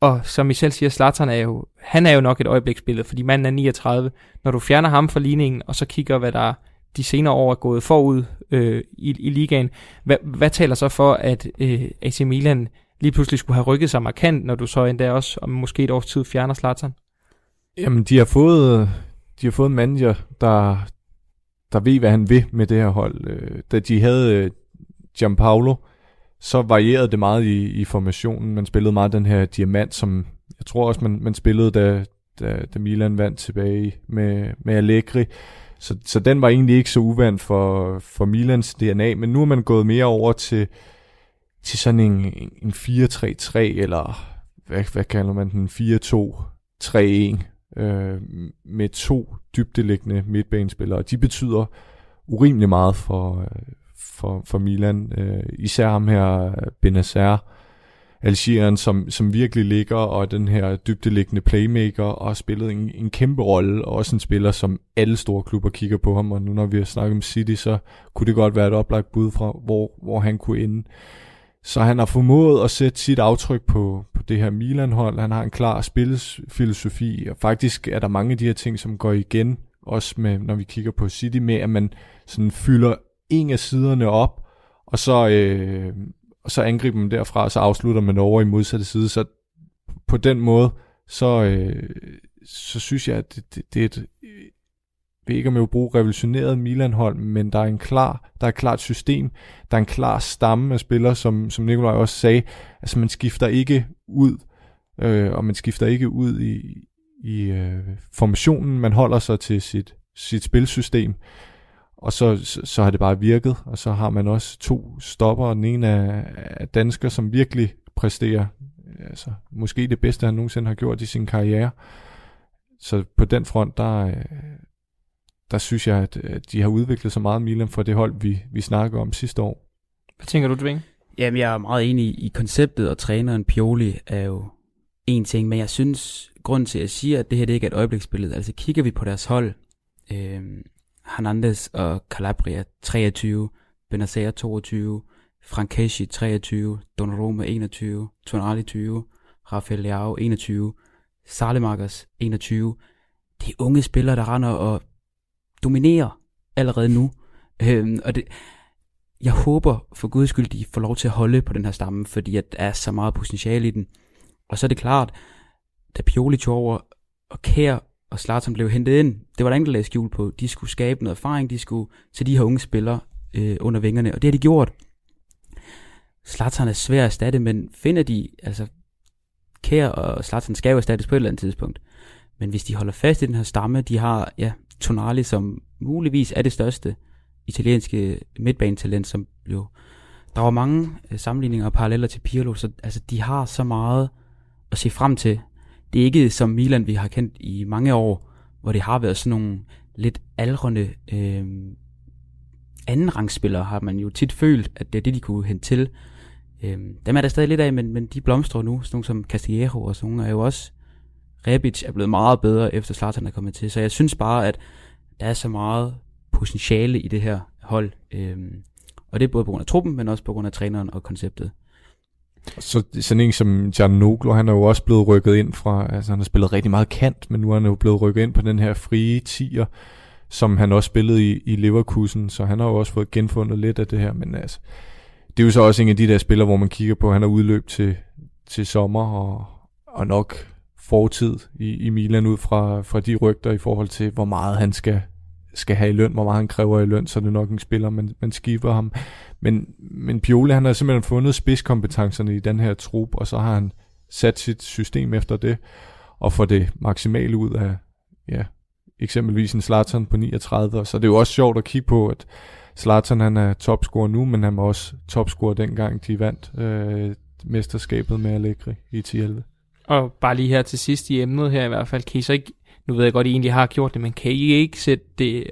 [SPEAKER 6] og som I selv siger, Zlatan er jo, han er jo nok et øjebliksbillede, fordi manden er 39. Når du fjerner ham fra ligningen, og så kigger, hvad der de senere år er gået forud øh, i, i ligaen, hvad, hvad taler så for, at øh, AC Milan lige pludselig skulle have rykket sig markant, når du så endda også om måske et års tid fjerner Zlatan?
[SPEAKER 7] Jamen, de har fået, de har fået en manager, der, der ved, hvad han vil med det her hold. Øh, da de havde øh, Gianpaolo, så varierede det meget i, i formationen. Man spillede meget den her diamant, som jeg tror også, man, man spillede, da, da, da Milan vandt tilbage med, med Allegri. Så, så den var egentlig ikke så uvandt for, for Milans DNA, men nu er man gået mere over til, til sådan en, en 4-3-3, eller hvad, hvad kalder man den, 4-2-3-1, øh, med to dybdeliggende midtbanespillere. De betyder urimelig meget for, for, for Milan. Øh, især ham her, Benacer, Algerieren, som, som virkelig ligger, og den her dybdeliggende playmaker, og har spillet en, en kæmpe rolle, og også en spiller, som alle store klubber kigger på ham, og nu når vi har snakket om City, så kunne det godt være et oplagt bud fra, hvor, hvor han kunne ende. Så han har formået at sætte sit aftryk på, på det her Milan-hold. Han har en klar spilfilosofi, og faktisk er der mange af de her ting, som går igen, også med, når vi kigger på City, med at man sådan fylder en af siderne op, og så, øh, og så angriber man derfra, og så afslutter man over i modsatte side. Så på den måde, så, øh, så synes jeg, at det, det, det er et, ved ikke, om jeg vil bruge revolutioneret Milan-hold, men der er en klar, der er et klart system, der er en klar stamme af spillere, som, som Nikolaj også sagde, altså man skifter ikke ud, øh, og man skifter ikke ud i, i øh, formationen, man holder sig til sit, sit spilsystem, og så, så, så har det bare virket, og så har man også to stopper, og den ene er, er dansker, som virkelig præsterer, altså måske det bedste, han nogensinde har gjort i sin karriere. Så på den front, der, øh, der synes jeg, at at de har udviklet sig meget Milan for det hold, vi, vi snakkede om sidste år.
[SPEAKER 6] Hvad tænker du, Dving?
[SPEAKER 2] Jamen, jeg er meget enig i konceptet, og træneren Pioli er jo en ting, men jeg synes, grund til at sige, at det her det ikke er et øjebliksbillede, altså kigger vi på deres hold, øh, Hernandez og Calabria 23, Benacer 22, Frankeschi 23, Donnarumma 21, Tonali 20, Rafael Leao 21, Salemakers 21. Det er unge spillere, der render og dominerer allerede nu. Øhm, og det, jeg håber for guds skyld, de får lov til at holde på den her stamme, fordi at der er så meget potentiale i den. Og så er det klart, da Pioli tog over, og Kær og Slatern blev hentet ind, det var der ingen, der lagde skjul på. De skulle skabe noget erfaring, de skulle til de her unge spillere øh, under vingerne, og det har de gjort. Slatern er svær at erstatte, men finder de, altså Kær og Slatern skal jo erstattes på et eller andet tidspunkt. Men hvis de holder fast i den her stamme, de har, ja, Tonali, som muligvis er det største italienske midtbanetalent, som jo drager mange øh, sammenligninger og paralleller til Pirlo, så altså, de har så meget at se frem til. Det er ikke som Milan, vi har kendt i mange år, hvor det har været sådan nogle lidt aldrende øh, andenrangsspillere, har man jo tit følt, at det er det, de kunne hente til. Øh, dem er der stadig lidt af, men, men de blomstrer nu. Sådan nogle som Castillejo og sådan nogle er jo også... Rebic er blevet meget bedre, efter Zlatan er kommet til. Så jeg synes bare, at der er så meget potentiale i det her hold. Øhm, og det er både på grund af truppen, men også på grund af træneren og konceptet.
[SPEAKER 7] Så sådan en som Giannoglou, han er jo også blevet rykket ind fra, altså han har spillet rigtig meget kant, men nu er han jo blevet rykket ind på den her frie tier, som han også spillede i, i Leverkusen, så han har jo også fået genfundet lidt af det her, men altså, det er jo så også en af de der spillere, hvor man kigger på, han er udløb til, til sommer, og, og nok fortid i, i Milan ud fra, fra de rygter i forhold til, hvor meget han skal, skal have i løn, hvor meget han kræver i løn, så er det nok en spiller, man, man skiver ham. Men, men Pioli, han har simpelthen fundet spidskompetencerne i den her trup, og så har han sat sit system efter det, og får det maksimale ud af, ja, eksempelvis en Slatern på 39, og så det er jo også sjovt at kigge på, at Slatern han er topscorer nu, men han var også topscorer dengang de vandt øh, mesterskabet med Allegri i 10-11.
[SPEAKER 6] Og bare lige her til sidst i emnet her i hvert fald, kan I så ikke, nu ved jeg godt, at I egentlig har gjort det, men kan I ikke sætte, det,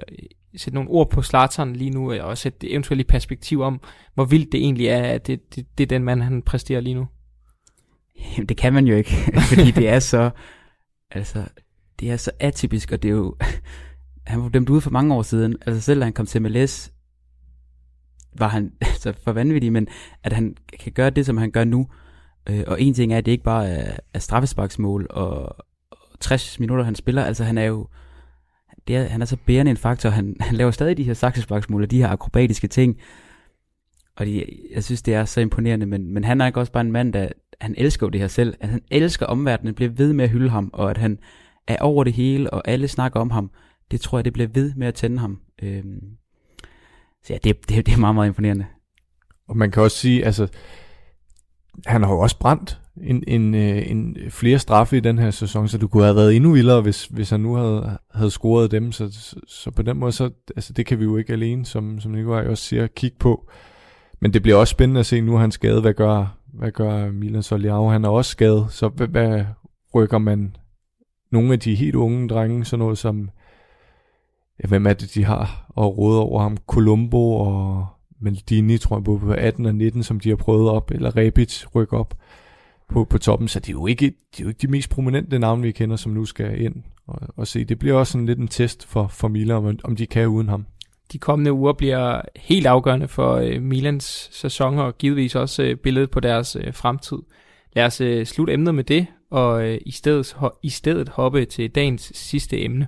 [SPEAKER 6] sætte nogle ord på Slateren lige nu, og sætte det eventuelt i perspektiv om, hvor vildt det egentlig er, at det, det, det er den mand, han præsterer lige nu?
[SPEAKER 2] Jamen, det kan man jo ikke, fordi det er så, altså, det er så atypisk, og det er jo, han var dømt ude for mange år siden, altså selv da han kom til MLS, var han altså for vanvittig, men at han kan gøre det, som han gør nu, øh, og en ting er, at det ikke bare er, er straffesparksmål og, og 60 minutter, han spiller, altså han er jo, det er, han er så bærende en faktor, han, han laver stadig de her saksesparksmål og de her akrobatiske ting, og de, jeg synes, det er så imponerende, men, men han er ikke også bare en mand, der han elsker jo det her selv, at han elsker omverdenen, bliver ved med at hylde ham, og at han er over det hele, og alle snakker om ham, det tror jeg, det bliver ved med at tænde ham. Øhm, så ja, det, det, det er meget, meget imponerende.
[SPEAKER 7] Og man kan også sige, altså, han har jo også brændt en, en, øh, en flere straffe i den her sæson, så du kunne have været endnu vildere, hvis, hvis han nu havde, havde scoret dem. Så, så, så på den måde, så, altså, det kan vi jo ikke alene, som, som Nikolaj også siger, kigge på. Men det bliver også spændende at se, nu er han skadet. Hvad gør, hvad gør Milan Soliao? Han er også skadet, så hvad, hvad rykker man nogle af de helt unge drenge, sådan noget som, ja, hvem er det, de har og råde over ham? Colombo og Maldini, tror jeg, både på 18 og 19, som de har prøvet op, eller Rebic rykke op på, på toppen, så det er, jo ikke, det er jo ikke de mest prominente navne, vi kender, som nu skal ind og, og se. Det bliver også sådan lidt en test for, for Milan, om, om de kan uden ham.
[SPEAKER 6] De kommende uger bliver helt afgørende for øh, Milans sæson, og givetvis også øh, billedet på deres øh, fremtid. Lad os øh, slutte emnet med det, og øh, i, stedet, ho, i stedet hoppe til dagens sidste emne.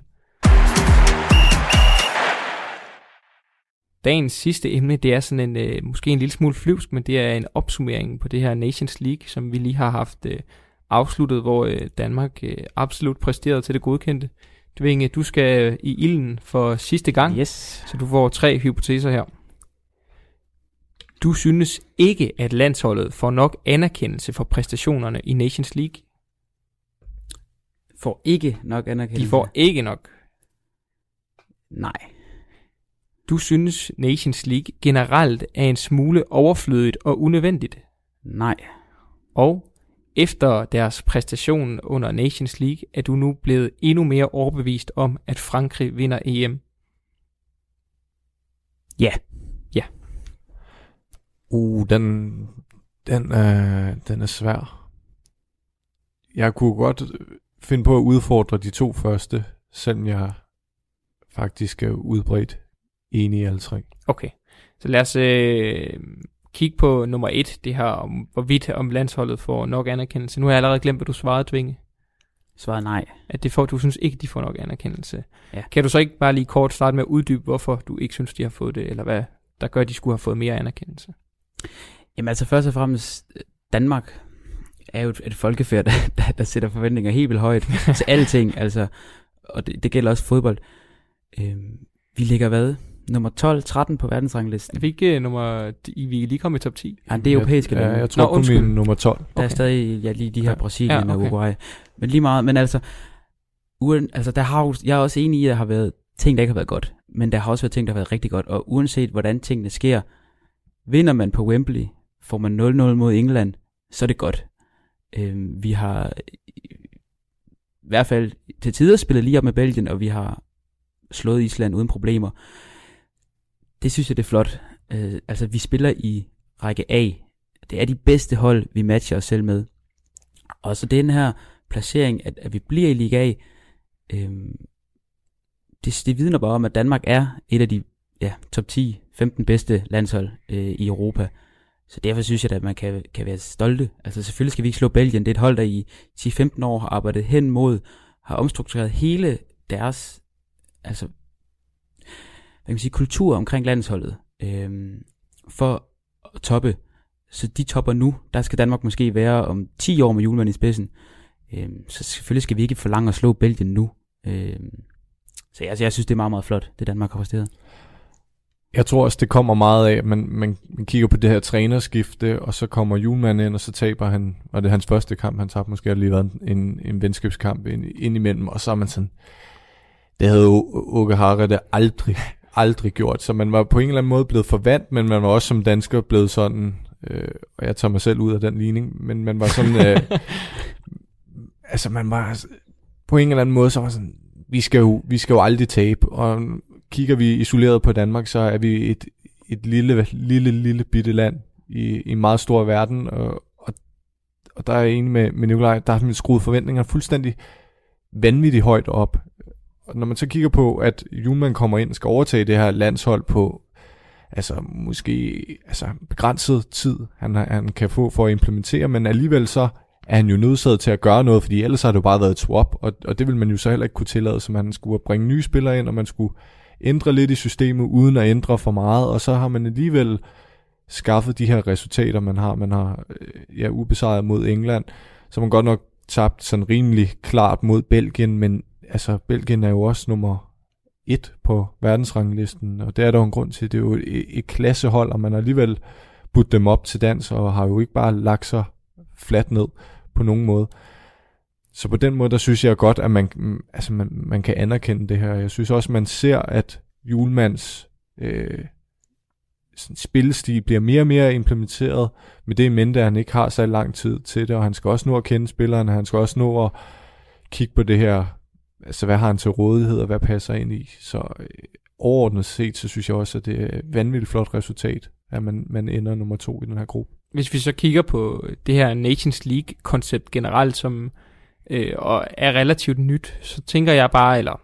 [SPEAKER 6] Dagens sidste emne, det er sådan en, øh, måske en lille smule flyvsk, men det er en opsummering på det her Nations League, som vi lige har haft øh, afsluttet, hvor øh, Danmark øh, absolut præsterede til det godkendte. Dvinge, du skal i ilden for sidste gang,
[SPEAKER 2] Yes.
[SPEAKER 6] så du får tre hypoteser her. Du synes ikke, at landsholdet får nok anerkendelse for præstationerne i Nations League.
[SPEAKER 2] Får ikke nok anerkendelse.
[SPEAKER 6] De får ikke nok.
[SPEAKER 2] Nej.
[SPEAKER 6] Du synes, Nations League generelt er en smule overflødigt og unødvendigt.
[SPEAKER 2] Nej.
[SPEAKER 6] Og efter deres præstation under Nations League, er du nu blevet endnu mere overbevist om, at Frankrig vinder EM.
[SPEAKER 2] Ja.
[SPEAKER 7] Uh, den, den, er, den er svær. Jeg kunne godt finde på at udfordre de to første, selvom jeg faktisk er udbredt enig i alle tre.
[SPEAKER 6] Okay, så lad os øh, kigge på nummer et, det her om, hvorvidt om landsholdet får nok anerkendelse. Nu har jeg allerede glemt, hvad du svarede, Tvinge.
[SPEAKER 2] Svaret nej.
[SPEAKER 6] At det får, du synes ikke, de får nok anerkendelse.
[SPEAKER 2] Ja.
[SPEAKER 6] Kan du så ikke bare lige kort starte med at uddybe, hvorfor du ikke synes, de har fået det, eller hvad der gør, at de skulle have fået mere anerkendelse?
[SPEAKER 2] Jamen altså først og fremmest, Danmark er jo et, et folkefærd, der, der, der sætter forventninger helt vildt højt til alting, altså, og det, det gælder også fodbold. Øhm, vi ligger hvad? Nummer 12-13 på verdensranglisten.
[SPEAKER 6] Er vi ikke uh, nummer... I, vi er lige kommet i top 10?
[SPEAKER 2] Ja, det er europæiske
[SPEAKER 7] Ja,
[SPEAKER 2] lande.
[SPEAKER 7] jeg tror
[SPEAKER 6] Nå, undskyld.
[SPEAKER 7] min nummer 12.
[SPEAKER 2] Der er
[SPEAKER 6] Okay.
[SPEAKER 2] stadig ja, lige de her
[SPEAKER 7] Ja.
[SPEAKER 2] Brasilien
[SPEAKER 6] Ja,
[SPEAKER 2] ja, okay.
[SPEAKER 6] okay.
[SPEAKER 2] og Uruguay. Men lige meget, men altså, uden, altså der har jeg er også enig i, at der har været ting, der ikke har været godt. Men der har også været ting, der har været rigtig godt. Og uanset hvordan tingene sker, vinder man på Wembley, får man 0-0 mod England, så er det godt. Øhm, vi har i hvert fald til tider spillet lige op med Belgien, og vi har slået Island uden problemer. Det synes jeg, det er flot. Øh, altså, vi spiller i række A. Det er de bedste hold, vi matcher os selv med. Og så den her placering, at, at vi bliver i Liga A, øh, det, det vidner bare om, at Danmark er et af de ja, top 10-15 bedste landshold øh, i Europa. Så derfor synes jeg, at man kan, kan være stolte. Altså selvfølgelig skal vi ikke slå Belgien. Det er et hold, der i 10-15 år har arbejdet hen mod, har omstruktureret hele deres altså, kan sige, kultur omkring landsholdet øh, for at toppe. så de topper nu. Der skal Danmark måske være om 10 år med julemanden i spidsen. Øh, så selvfølgelig skal vi ikke forlange at slå Belgien nu. Øh, så jeg, altså, jeg synes, det er meget, meget flot, det Danmark har præsteret.
[SPEAKER 7] Jeg tror også, det kommer meget af, at man, man, man kigger på det her trænerskifte, og så kommer Julemand ind, og så taber han, og det er hans første kamp, han tabte måske lige været en, en venskabskamp ind, ind imellem, og så er man sådan, det havde Åke Harre der aldrig, aldrig gjort, så man var på en eller anden måde blevet forvandt, men man var også som dansker blevet sådan, øh, og jeg tager mig selv ud af den ligning, men man var sådan, øh, altså man var på en eller anden måde, så var sådan, vi skal jo, vi skal jo aldrig tabe, og kigger vi isoleret på Danmark, så er vi et, et lille, lille, lille bitte land i, i en meget stor verden, og, og, og der er en med, med Nikolaj, der har skruet forventningerne fuldstændig vanvittigt højt op. Og når man så kigger på, at Julemand kommer ind og skal overtage det her landshold på altså måske altså begrænset tid, han, han kan få for at implementere, men alligevel så er han jo nødsaget til at gøre noget, fordi ellers har det jo bare været et swap, og, og det vil man jo så heller ikke kunne tillade, så man skulle bringe nye spillere ind, og man skulle ændre lidt i systemet, uden at ændre for meget, og så har man alligevel skaffet de her resultater, man har. Man har øh, ja, ubesejret mod England, så man godt nok tabt sådan rimelig klart mod Belgien, men altså Belgien er jo også nummer et på verdensranglisten, og det er der jo en grund til. Det er jo et, et klassehold, og man har alligevel budt dem op til dans, og har jo ikke bare lagt sig fladt ned på nogen måde. Så på den måde, der synes jeg godt, at man, altså man, man kan anerkende det her. Jeg synes også, man ser, at Julemands øh, spillestil bliver mere og mere implementeret med det i mente, at han ikke har så lang tid til det, og han skal også nå at kende spillerne, han skal også nå at kigge på det her, altså hvad har han til rådighed, og hvad passer ind i. Så øh, overordnet set, så synes jeg også, at det er et vanvittigt flot resultat, at man, man ender nummer to i den her gruppe.
[SPEAKER 6] Hvis vi så kigger på det her Nations League-koncept generelt, som øh, og er relativt nyt, så tænker jeg bare, eller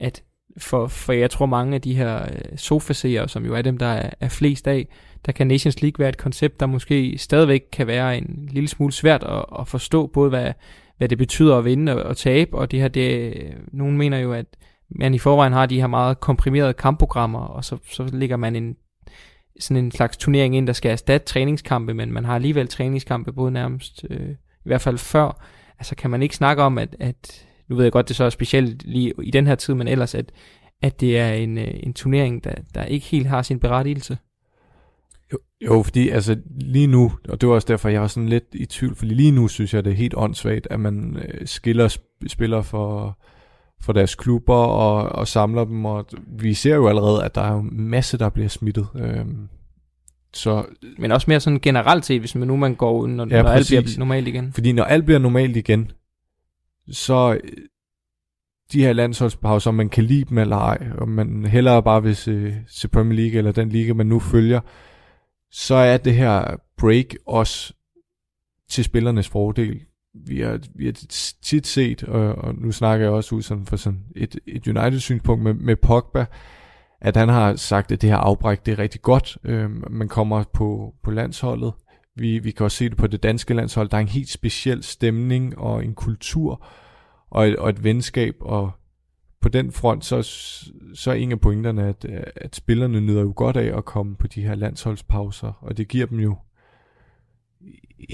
[SPEAKER 6] at for, for jeg tror mange af de her øh, sofaseere, som jo er dem, der er, er flest af, der kan Nations League være et koncept, der måske stadigvæk kan være en lille smule svært at, at forstå, både hvad, hvad det betyder at vinde og, tabe, og det her, det, nogen mener jo, at man i forvejen har de her meget komprimerede kampprogrammer, og så, så ligger man en sådan en slags turnering ind, der skal erstatte træningskampe, men man har alligevel træningskampe både nærmest, øh, i hvert fald før, altså kan man ikke snakke om, at, at nu ved jeg godt, det så er specielt lige i den her tid, men ellers, at, at det er en, øh, en turnering, der, der ikke helt har sin berettigelse?
[SPEAKER 7] Jo, jo, fordi altså lige nu, og det var også derfor, jeg var sådan lidt i tvivl, fordi lige nu synes jeg, det er helt åndssvagt, at man øh, skiller sp- spiller for, for deres klubber og, og samler dem, og vi ser jo allerede, at der er en masse, der bliver smittet. Øhm,
[SPEAKER 6] så, Men også mere sådan generelt set, hvis man nu man går, når, ja, når alt bliver normalt igen.
[SPEAKER 7] Fordi når alt bliver normalt igen, så øh, de her landsholdspauser, om man kan lide dem eller ej, og man hellere bare vil se, se Premier League eller den liga, man nu følger, så er det her break også til spillernes fordel. Vi har, vi har tit set, og, og nu snakker jeg også ud sådan for sådan et, et United-synspunkt med, med Pogba, at han har sagt, at det her afbræk, det er rigtig godt. Øh, man kommer på, på landsholdet. Vi, vi kan også se det på det danske landshold. Der er en helt speciel stemning og en kultur og et, og et venskab. Og på den front, så, så er en af pointerne, at, at spillerne nyder jo godt af at komme på de her landsholdspauser. Og det giver dem jo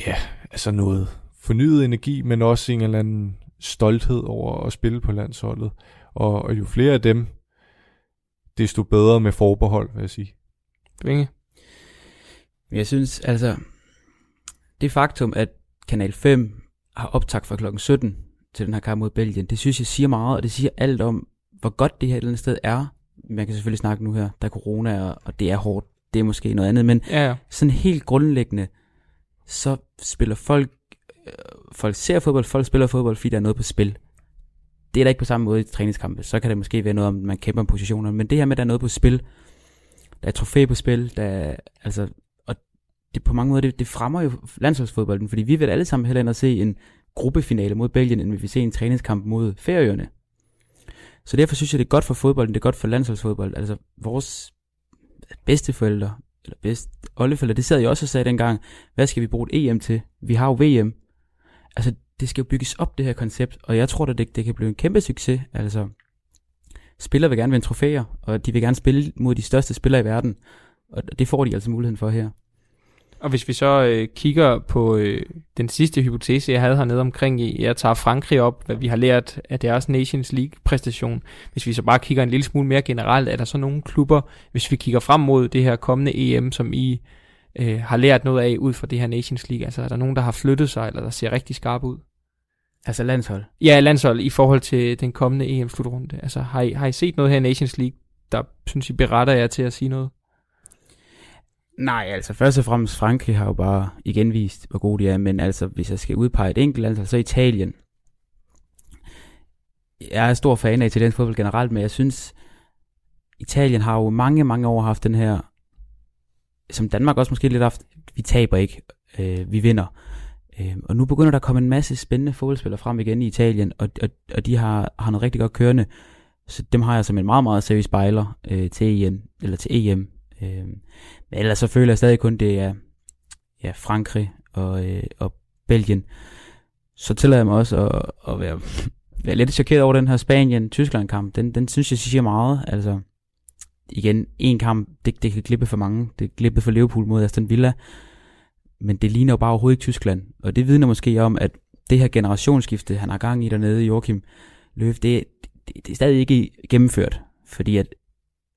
[SPEAKER 7] ja, altså noget fornyet energi, men også en eller anden stolthed over at spille på landsholdet. Og, og jo flere af dem, desto bedre med forbehold, vil jeg sige.
[SPEAKER 6] Vinge?
[SPEAKER 2] Jeg synes, altså, det faktum, at Kanal 5 har optagt fra klokken 17 til den her kamp mod Belgien, det synes jeg siger meget, og det siger alt om, hvor godt det her et eller andet sted er. Man kan selvfølgelig snakke nu her, der er corona, og det er hårdt, det er måske noget andet, men
[SPEAKER 6] ja, ja.
[SPEAKER 2] sådan helt grundlæggende, så spiller folk, øh, folk ser fodbold, folk spiller fodbold, fordi der er noget på spil det er der ikke på samme måde i træningskampe. Så kan det måske være noget om, man kæmper om positioner. Men det her med, at der er noget på spil, der er trofæ på spil, der er, altså, og det på mange måder, det, det fremmer jo landsholdsfodbolden, fordi vi vil alle sammen hellere end at se en gruppefinale mod Belgien, end vi vil se en træningskamp mod Færøerne. Så derfor synes jeg, det er godt for fodbolden, det er godt for landsholdsfodbold. Altså, vores bedste forældre, eller bedste oldeforældre, det sad jeg også og sagde dengang, hvad skal vi bruge et EM til? Vi har jo VM. Altså, det skal jo bygges op, det her koncept, og jeg tror, da, det, det kan blive en kæmpe succes. Altså, spillere vil gerne vinde trofæer, og de vil gerne spille mod de største spillere i verden, og det får de altså muligheden for her.
[SPEAKER 6] Og hvis vi så øh, kigger på øh, den sidste hypotese, jeg havde hernede omkring, i- jeg tager Frankrig op, hvad vi har lært af deres Nations League-præstation. Hvis vi så bare kigger en lille smule mere generelt, er der så nogle klubber, hvis vi kigger frem mod det her kommende EM, som I øh, har lært noget af ud fra det her Nations League? Altså er der nogen, der har flyttet sig, eller der ser rigtig skarpe ud?
[SPEAKER 2] Altså landshold.
[SPEAKER 6] Ja, landshold i forhold til den kommende EM-slutrunde. Altså har I, har I set noget her i Nations League, der synes I beretter jer til at sige noget?
[SPEAKER 2] Nej, altså først og fremmest Frankrig har jo bare igen vist, hvor gode de er, men altså hvis jeg skal udpege et enkelt land, så Italien. Jeg er stor fan af italiensk fodbold generelt, men jeg synes, Italien har jo mange, mange år haft den her, som Danmark også måske lidt haft, vi taber ikke, øh, vi vinder. Øh, og nu begynder der at komme en masse spændende fodboldspillere frem igen i Italien, og, og, og de har, har noget rigtig godt kørende. Så dem har jeg som en meget, meget seriøs spejler øh, til EM, eller til EM. Øh, men ellers så føler jeg stadig kun, det er ja, Frankrig og, øh, og Belgien. Så tillader jeg mig også at, at være, være lidt chokeret over den her Spanien-Tyskland-kamp. Den, den synes jeg siger meget. Altså, igen, en kamp, det, det kan glippe for mange. Det glippe for Liverpool mod Aston Villa. Men det ligner jo bare overhovedet ikke Tyskland. Og det vidner måske om, at det her generationsskifte, han har gang i dernede, Joachim Løv, det, det, det er stadig ikke gennemført. Fordi at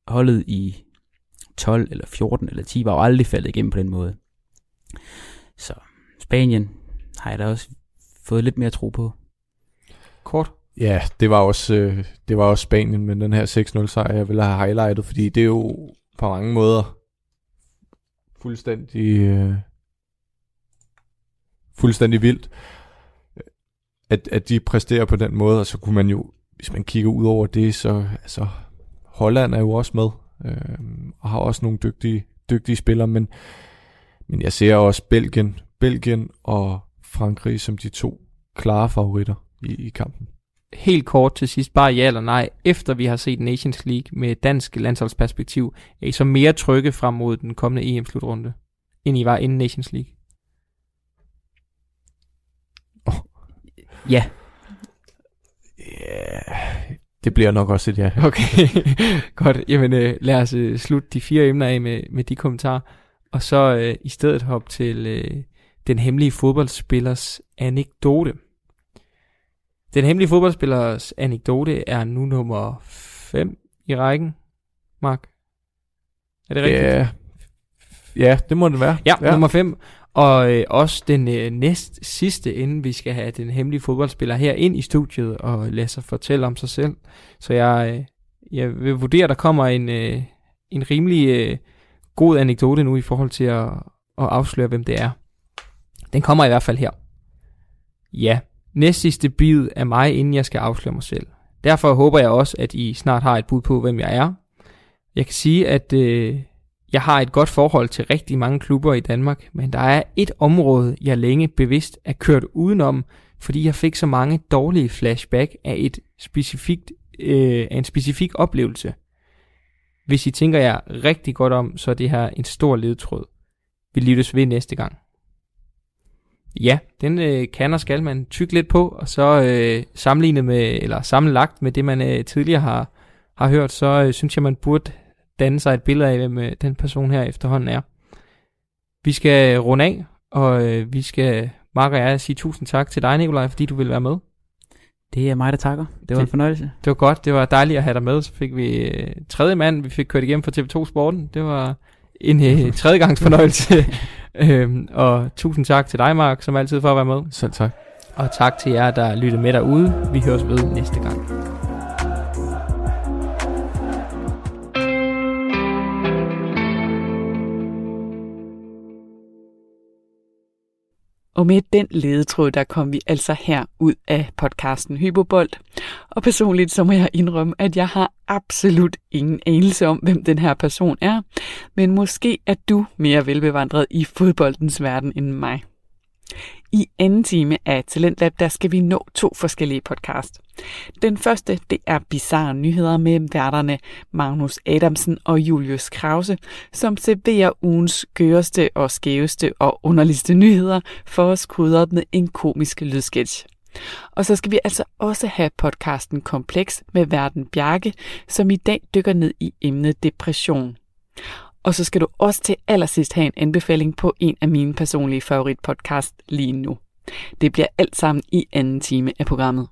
[SPEAKER 2] holdet i 12 eller 14 eller 10 var jo aldrig faldet igennem på den måde. Så Spanien har jeg da også fået lidt mere tro på.
[SPEAKER 6] Kort.
[SPEAKER 7] Ja, det var også, øh, det var også Spanien, men den her 6-0 sejr, jeg ville have highlightet, fordi det er jo på mange måder fuldstændig, øh, fuldstændig vildt, at, at de præsterer på den måde, og så kunne man jo, hvis man kigger ud over det, så altså, Holland er jo også med, øh, og har også nogle dygtige, dygtige spillere, men, men jeg ser også Belgien, Belgien og Frankrig som de to klare favoritter i, i kampen.
[SPEAKER 6] Helt kort til sidst, bare ja eller nej. Efter vi har set Nations League med dansk landsholdsperspektiv, er I så mere trygge frem mod den kommende EM-slutrunde, end I var inden Nations League?
[SPEAKER 2] Ja,
[SPEAKER 7] Ja, det bliver nok også et ja.
[SPEAKER 6] Okay, godt. Jamen øh, lad os øh, slutte de fire emner af med, med de kommentarer, og så øh, i stedet hoppe til øh, den hemmelige fodboldspillers anekdote. Den hemmelige fodboldspillers anekdote er nu nummer 5 i rækken, Mark. Er det rigtigt?
[SPEAKER 7] Ja, ja det må det være.
[SPEAKER 6] Ja, ja. nummer 5. Og øh, også den øh, næst sidste, inden vi skal have den hemmelige fodboldspiller her ind i studiet og lade sig fortælle om sig selv. Så jeg, øh, jeg vil vurdere, at der kommer en, øh, en rimelig øh, god anekdote nu i forhold til at, at afsløre, hvem det er. Den kommer i hvert fald her. Ja, næst sidste bid er mig, inden jeg skal afsløre mig selv. Derfor håber jeg også, at I snart har et bud på, hvem jeg er. Jeg kan sige, at øh, jeg har et godt forhold til rigtig mange klubber i Danmark, men der er et område, jeg længe bevidst er kørt udenom, fordi jeg fik så mange dårlige flashback af et specifikt, øh, af en specifik oplevelse. Hvis I tænker jer rigtig godt om, så er det her en stor ledtråd. Vi lyttes ved næste gang. Ja, den øh, kan og skal man tykke lidt på, og så øh, sammenlignet med, eller sammenlagt med det, man øh, tidligere har, har hørt, så øh, synes jeg, man burde danne sig et billede af, hvem øh, den person her efterhånden er. Vi skal runde af, og øh, vi skal, Mark og jeg, sige tusind tak til dig, Nikolaj, fordi du vil være med.
[SPEAKER 2] det er mig, der takker. Det var
[SPEAKER 6] Det-
[SPEAKER 2] en fornøjelse.
[SPEAKER 6] Det var godt, det var dejligt at have dig med. Så fik vi øh, tredje mand, vi fik kørt igennem for TV2 Sporten. Det var en øh, tredje gangs fornøjelse. øhm, og tusind tak til dig, Mark, som altid for at være med.
[SPEAKER 7] Selv tak.
[SPEAKER 6] Og tak til jer, der lyttede med derude. Vi høres ved næste gang.
[SPEAKER 1] Og med den ledetråd, der kom vi altså her ud af podcasten Hypobold. Og personligt så må jeg indrømme, at jeg har absolut ingen anelse om, hvem den her person er. Men måske er du mere velbevandret i fodboldens verden end mig. I anden time af Talentlab, der skal vi nå to forskellige podcast. Den første, det er Bizarre Nyheder med værterne Magnus Adamsen og Julius Krause, som serverer ugens gøreste og skæveste og underligste nyheder for os krydret med en komisk lydsketch. Og så skal vi altså også have podcasten Kompleks med verden Bjarke, som i dag dykker ned i emnet depression. Og så skal du også til allersidst have en anbefaling på en af mine personlige favoritpodcast lige nu. Det bliver alt sammen i anden time af programmet.